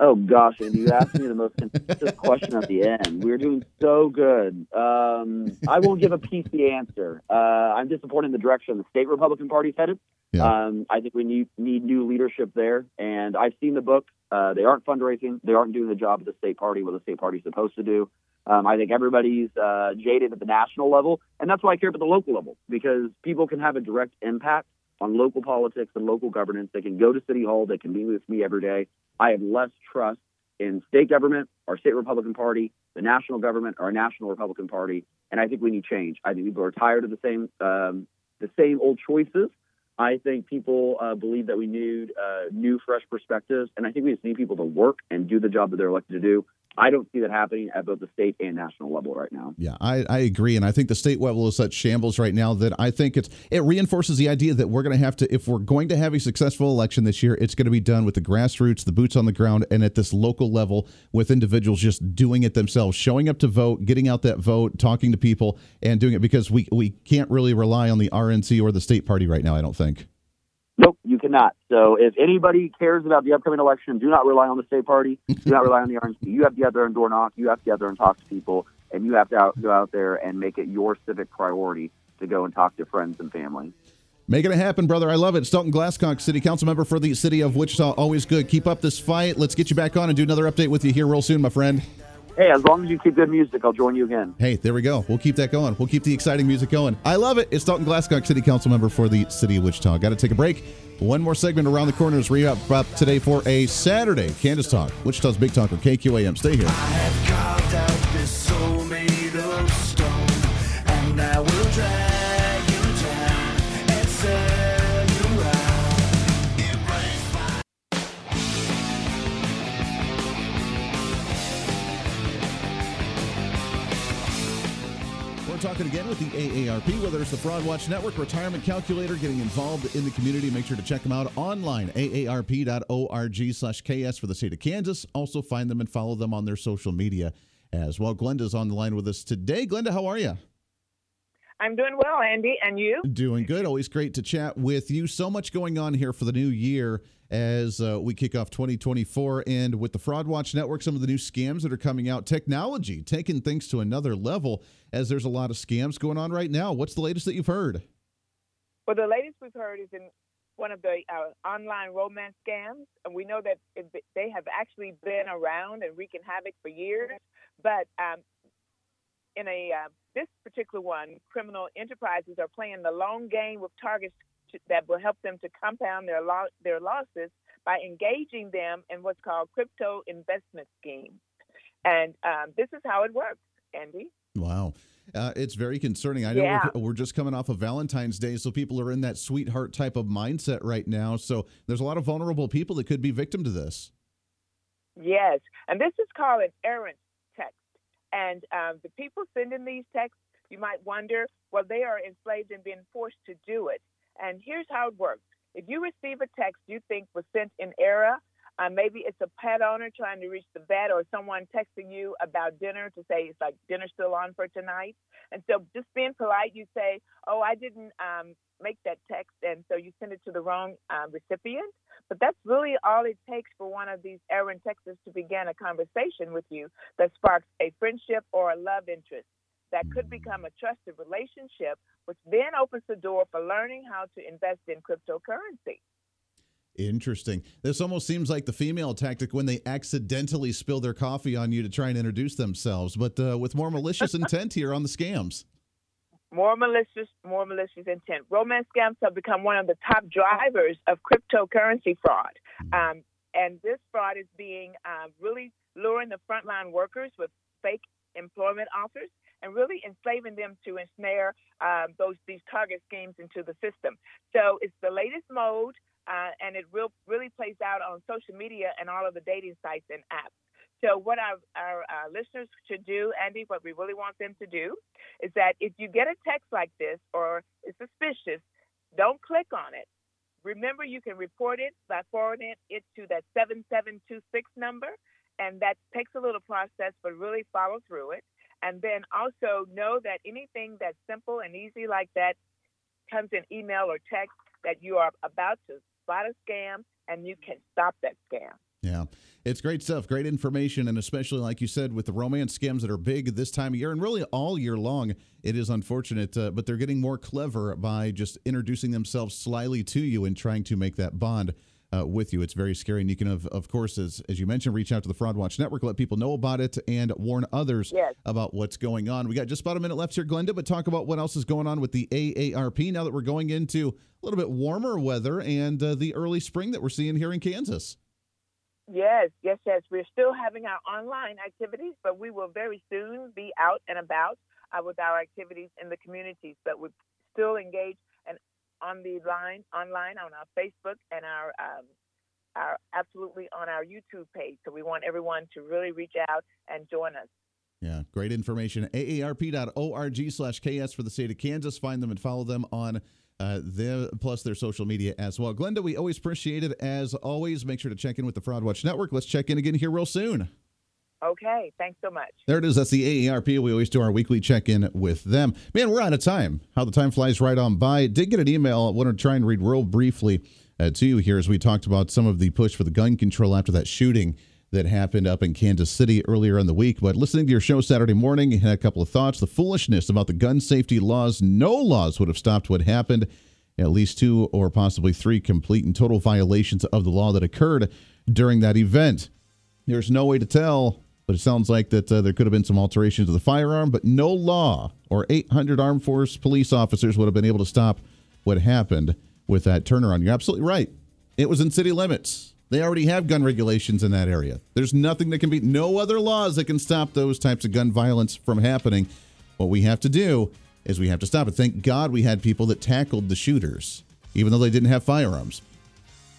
Oh gosh, and you asked me the most contentious question at the end. We are doing so good. Um, I won't give a PC answer. Uh, I'm disappointed in the direction the state Republican Party's headed. Yeah. Um, I think we need need new leadership there. And I've seen the book. Uh, they aren't fundraising. They aren't doing the job of the state party what the state party's supposed to do. Um, I think everybody's uh, jaded at the national level, and that's why I care about the local level because people can have a direct impact on local politics and local governance. They can go to City Hall. They can meet with me every day. I have less trust in state government, our state Republican Party, the national government, our national Republican Party, and I think we need change. I think people are tired of the same um, the same old choices. I think people uh, believe that we need uh, new, fresh perspectives, and I think we just need people to work and do the job that they're elected to do. I don't see that happening at both the state and national level right now. Yeah, I, I agree, and I think the state level is such shambles right now that I think it's it reinforces the idea that we're going to have to, if we're going to have a successful election this year, it's going to be done with the grassroots, the boots on the ground, and at this local level with individuals just doing it themselves, showing up to vote, getting out that vote, talking to people, and doing it because we we can't really rely on the RNC or the state party right now. I don't think. Cannot. So if anybody cares about the upcoming election, do not rely on the state party. Do not rely on the RNC. You have to get out there and door knock. You have to get out there and talk to people, and you have to out, go out there and make it your civic priority to go and talk to friends and family. Making it happen, brother. I love it. Dalton Glasscock, City Council member for the City of Wichita. Always good. Keep up this fight. Let's get you back on and do another update with you here real soon, my friend. Hey, as long as you keep good music, I'll join you again. Hey, there we go. We'll keep that going. We'll keep the exciting music going. I love it. It's Dalton Glasscock, City Council member for the City of Wichita. Got to take a break. One more segment around the corner as we wrap up today for a Saturday Kansas Talk. Wichita's Big Talker, KQAM. Stay here. Talking again with the AARP, whether it's the Fraud Watch Network, Retirement Calculator, getting involved in the community. Make sure to check them out online, aarp.org slash KS for the state of Kansas. Also find them and follow them on their social media as well. Glenda's on the line with us today. Glenda, how are you? I'm doing well, Andy, and you? Doing good. Always great to chat with you. So much going on here for the new year as uh, we kick off 2024. And with the Fraud Watch Network, some of the new scams that are coming out, technology taking things to another level as there's a lot of scams going on right now. What's the latest that you've heard? Well, the latest we've heard is in one of the uh, online romance scams. And we know that they have actually been around and wreaking havoc for years. But um, in a uh, this particular one, criminal enterprises are playing the long game with targets to, that will help them to compound their lo- their losses by engaging them in what's called crypto investment schemes. And um, this is how it works, Andy. Wow. Uh, it's very concerning. I know yeah. we're, we're, just coming off of Valentine's Day, so people are in that sweetheart type of mindset right now. So there's a lot of vulnerable people that could be victim to this. Yes, and this is called an errant text. and um, the people sending these texts, you might wonder, well, they are enslaved and being forced to do it. And here's how it works. If you receive a text you think was sent in error, uh, maybe it's a pet owner trying to reach the vet or someone texting you about dinner to say it's like dinner still on for tonight. And so just being polite, you say, oh, I didn't um, make that text. And so you send it to the wrong uh, recipient. But that's really all it takes for one of these errant texts to begin a conversation with you that sparks a friendship or a love interest that could become a trusted relationship, which then opens the door for learning how to invest in cryptocurrency. Interesting. This almost seems like the female tactic when they accidentally spill their coffee on you to try and introduce themselves, but uh, with more malicious intent here on the scams. more malicious, more malicious intent. Romance scams have become one of the top drivers of cryptocurrency fraud. Um, and this fraud is being uh, really luring the frontline workers with fake employment offers and really enslaving them to ensnare uh, those these target schemes into the system. So it's the latest mode, uh, and it real, really plays out on social media and all of the dating sites and apps. So what our, our, our listeners should do, Andy, what we really want them to do, is that if you get a text like this or it's suspicious, don't click on it. Remember, you can report it by forwarding it to that 7726 number, and that takes a little process, but really follow through it. And then also know that anything that's simple and easy like that comes in email or text that you are about to spot a scam and you can stop that scam. Yeah. It's great stuff, great information, and especially like you said, with the romance scams that are big this time of year and really all year long, it is unfortunate, uh, but they're getting more clever by just introducing themselves slyly to you and trying to make that bond uh, with you. It's very scary, and you can, of, of course, as as you mentioned, reach out to the Fraud Watch Network, let people know about it, and warn others yes. about what's going on. We got just about a minute left here, Glenda, but talk about what else is going on with the AARP now that we're going into a little bit warmer weather and uh, the early spring that we're seeing here in Kansas. Yes, yes, yes. We're still having our online activities, but we will very soon be out and about uh, with our activities in the communities. But we're still engage and on the line, online, on our Facebook and our, um, our absolutely on our YouTube page. So we want everyone to really reach out and join us. Yeah, great information. AARP.org slash KS for the state of Kansas. Find them and follow them on uh, their, plus their social media as well. Glenda, we always appreciate it. As always, make sure to check in with the Fraud Watch Network. Let's check in again here real soon. Okay, thanks so much. There it is. That's the AARP. We always do our weekly check in with them. Man, we're out of time. How the time flies right on by. Did get an email. I want to try and read real briefly uh, to you here as we talked about some of the push for the gun control after that shooting that happened up in Kansas City earlier in the week. But listening to your show Saturday morning, had a couple of thoughts. The foolishness about the gun safety laws. No laws would have stopped what happened. At least two or possibly three complete and total violations of the law that occurred during that event. There's no way to tell, but it sounds like that uh, there could have been some alterations to the firearm, but no law or 800 armed force police officers would have been able to stop what happened with that turnaround. You're absolutely right. It was in city limits. They already have gun regulations in that area. There's nothing that can be, no other laws that can stop those types of gun violence from happening. What we have to do is we have to stop it. Thank God we had people that tackled the shooters, even though they didn't have firearms.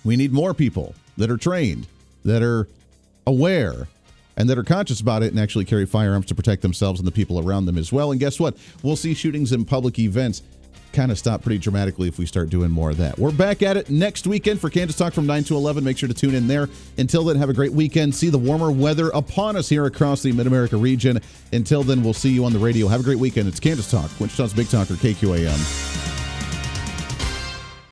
We need more people that are trained, that are aware, and that are conscious about it and actually carry firearms to protect themselves and the people around them as well. And guess what? We'll see shootings in public events kind of stop pretty dramatically if we start doing more of that. We're back at it next weekend for Kansas Talk from 9 to 11. Make sure to tune in there. Until then, have a great weekend. See the warmer weather upon us here across the Mid America region. Until then, we'll see you on the radio. Have a great weekend. It's Kansas Talk, Wichita's Big Talker, KQAM.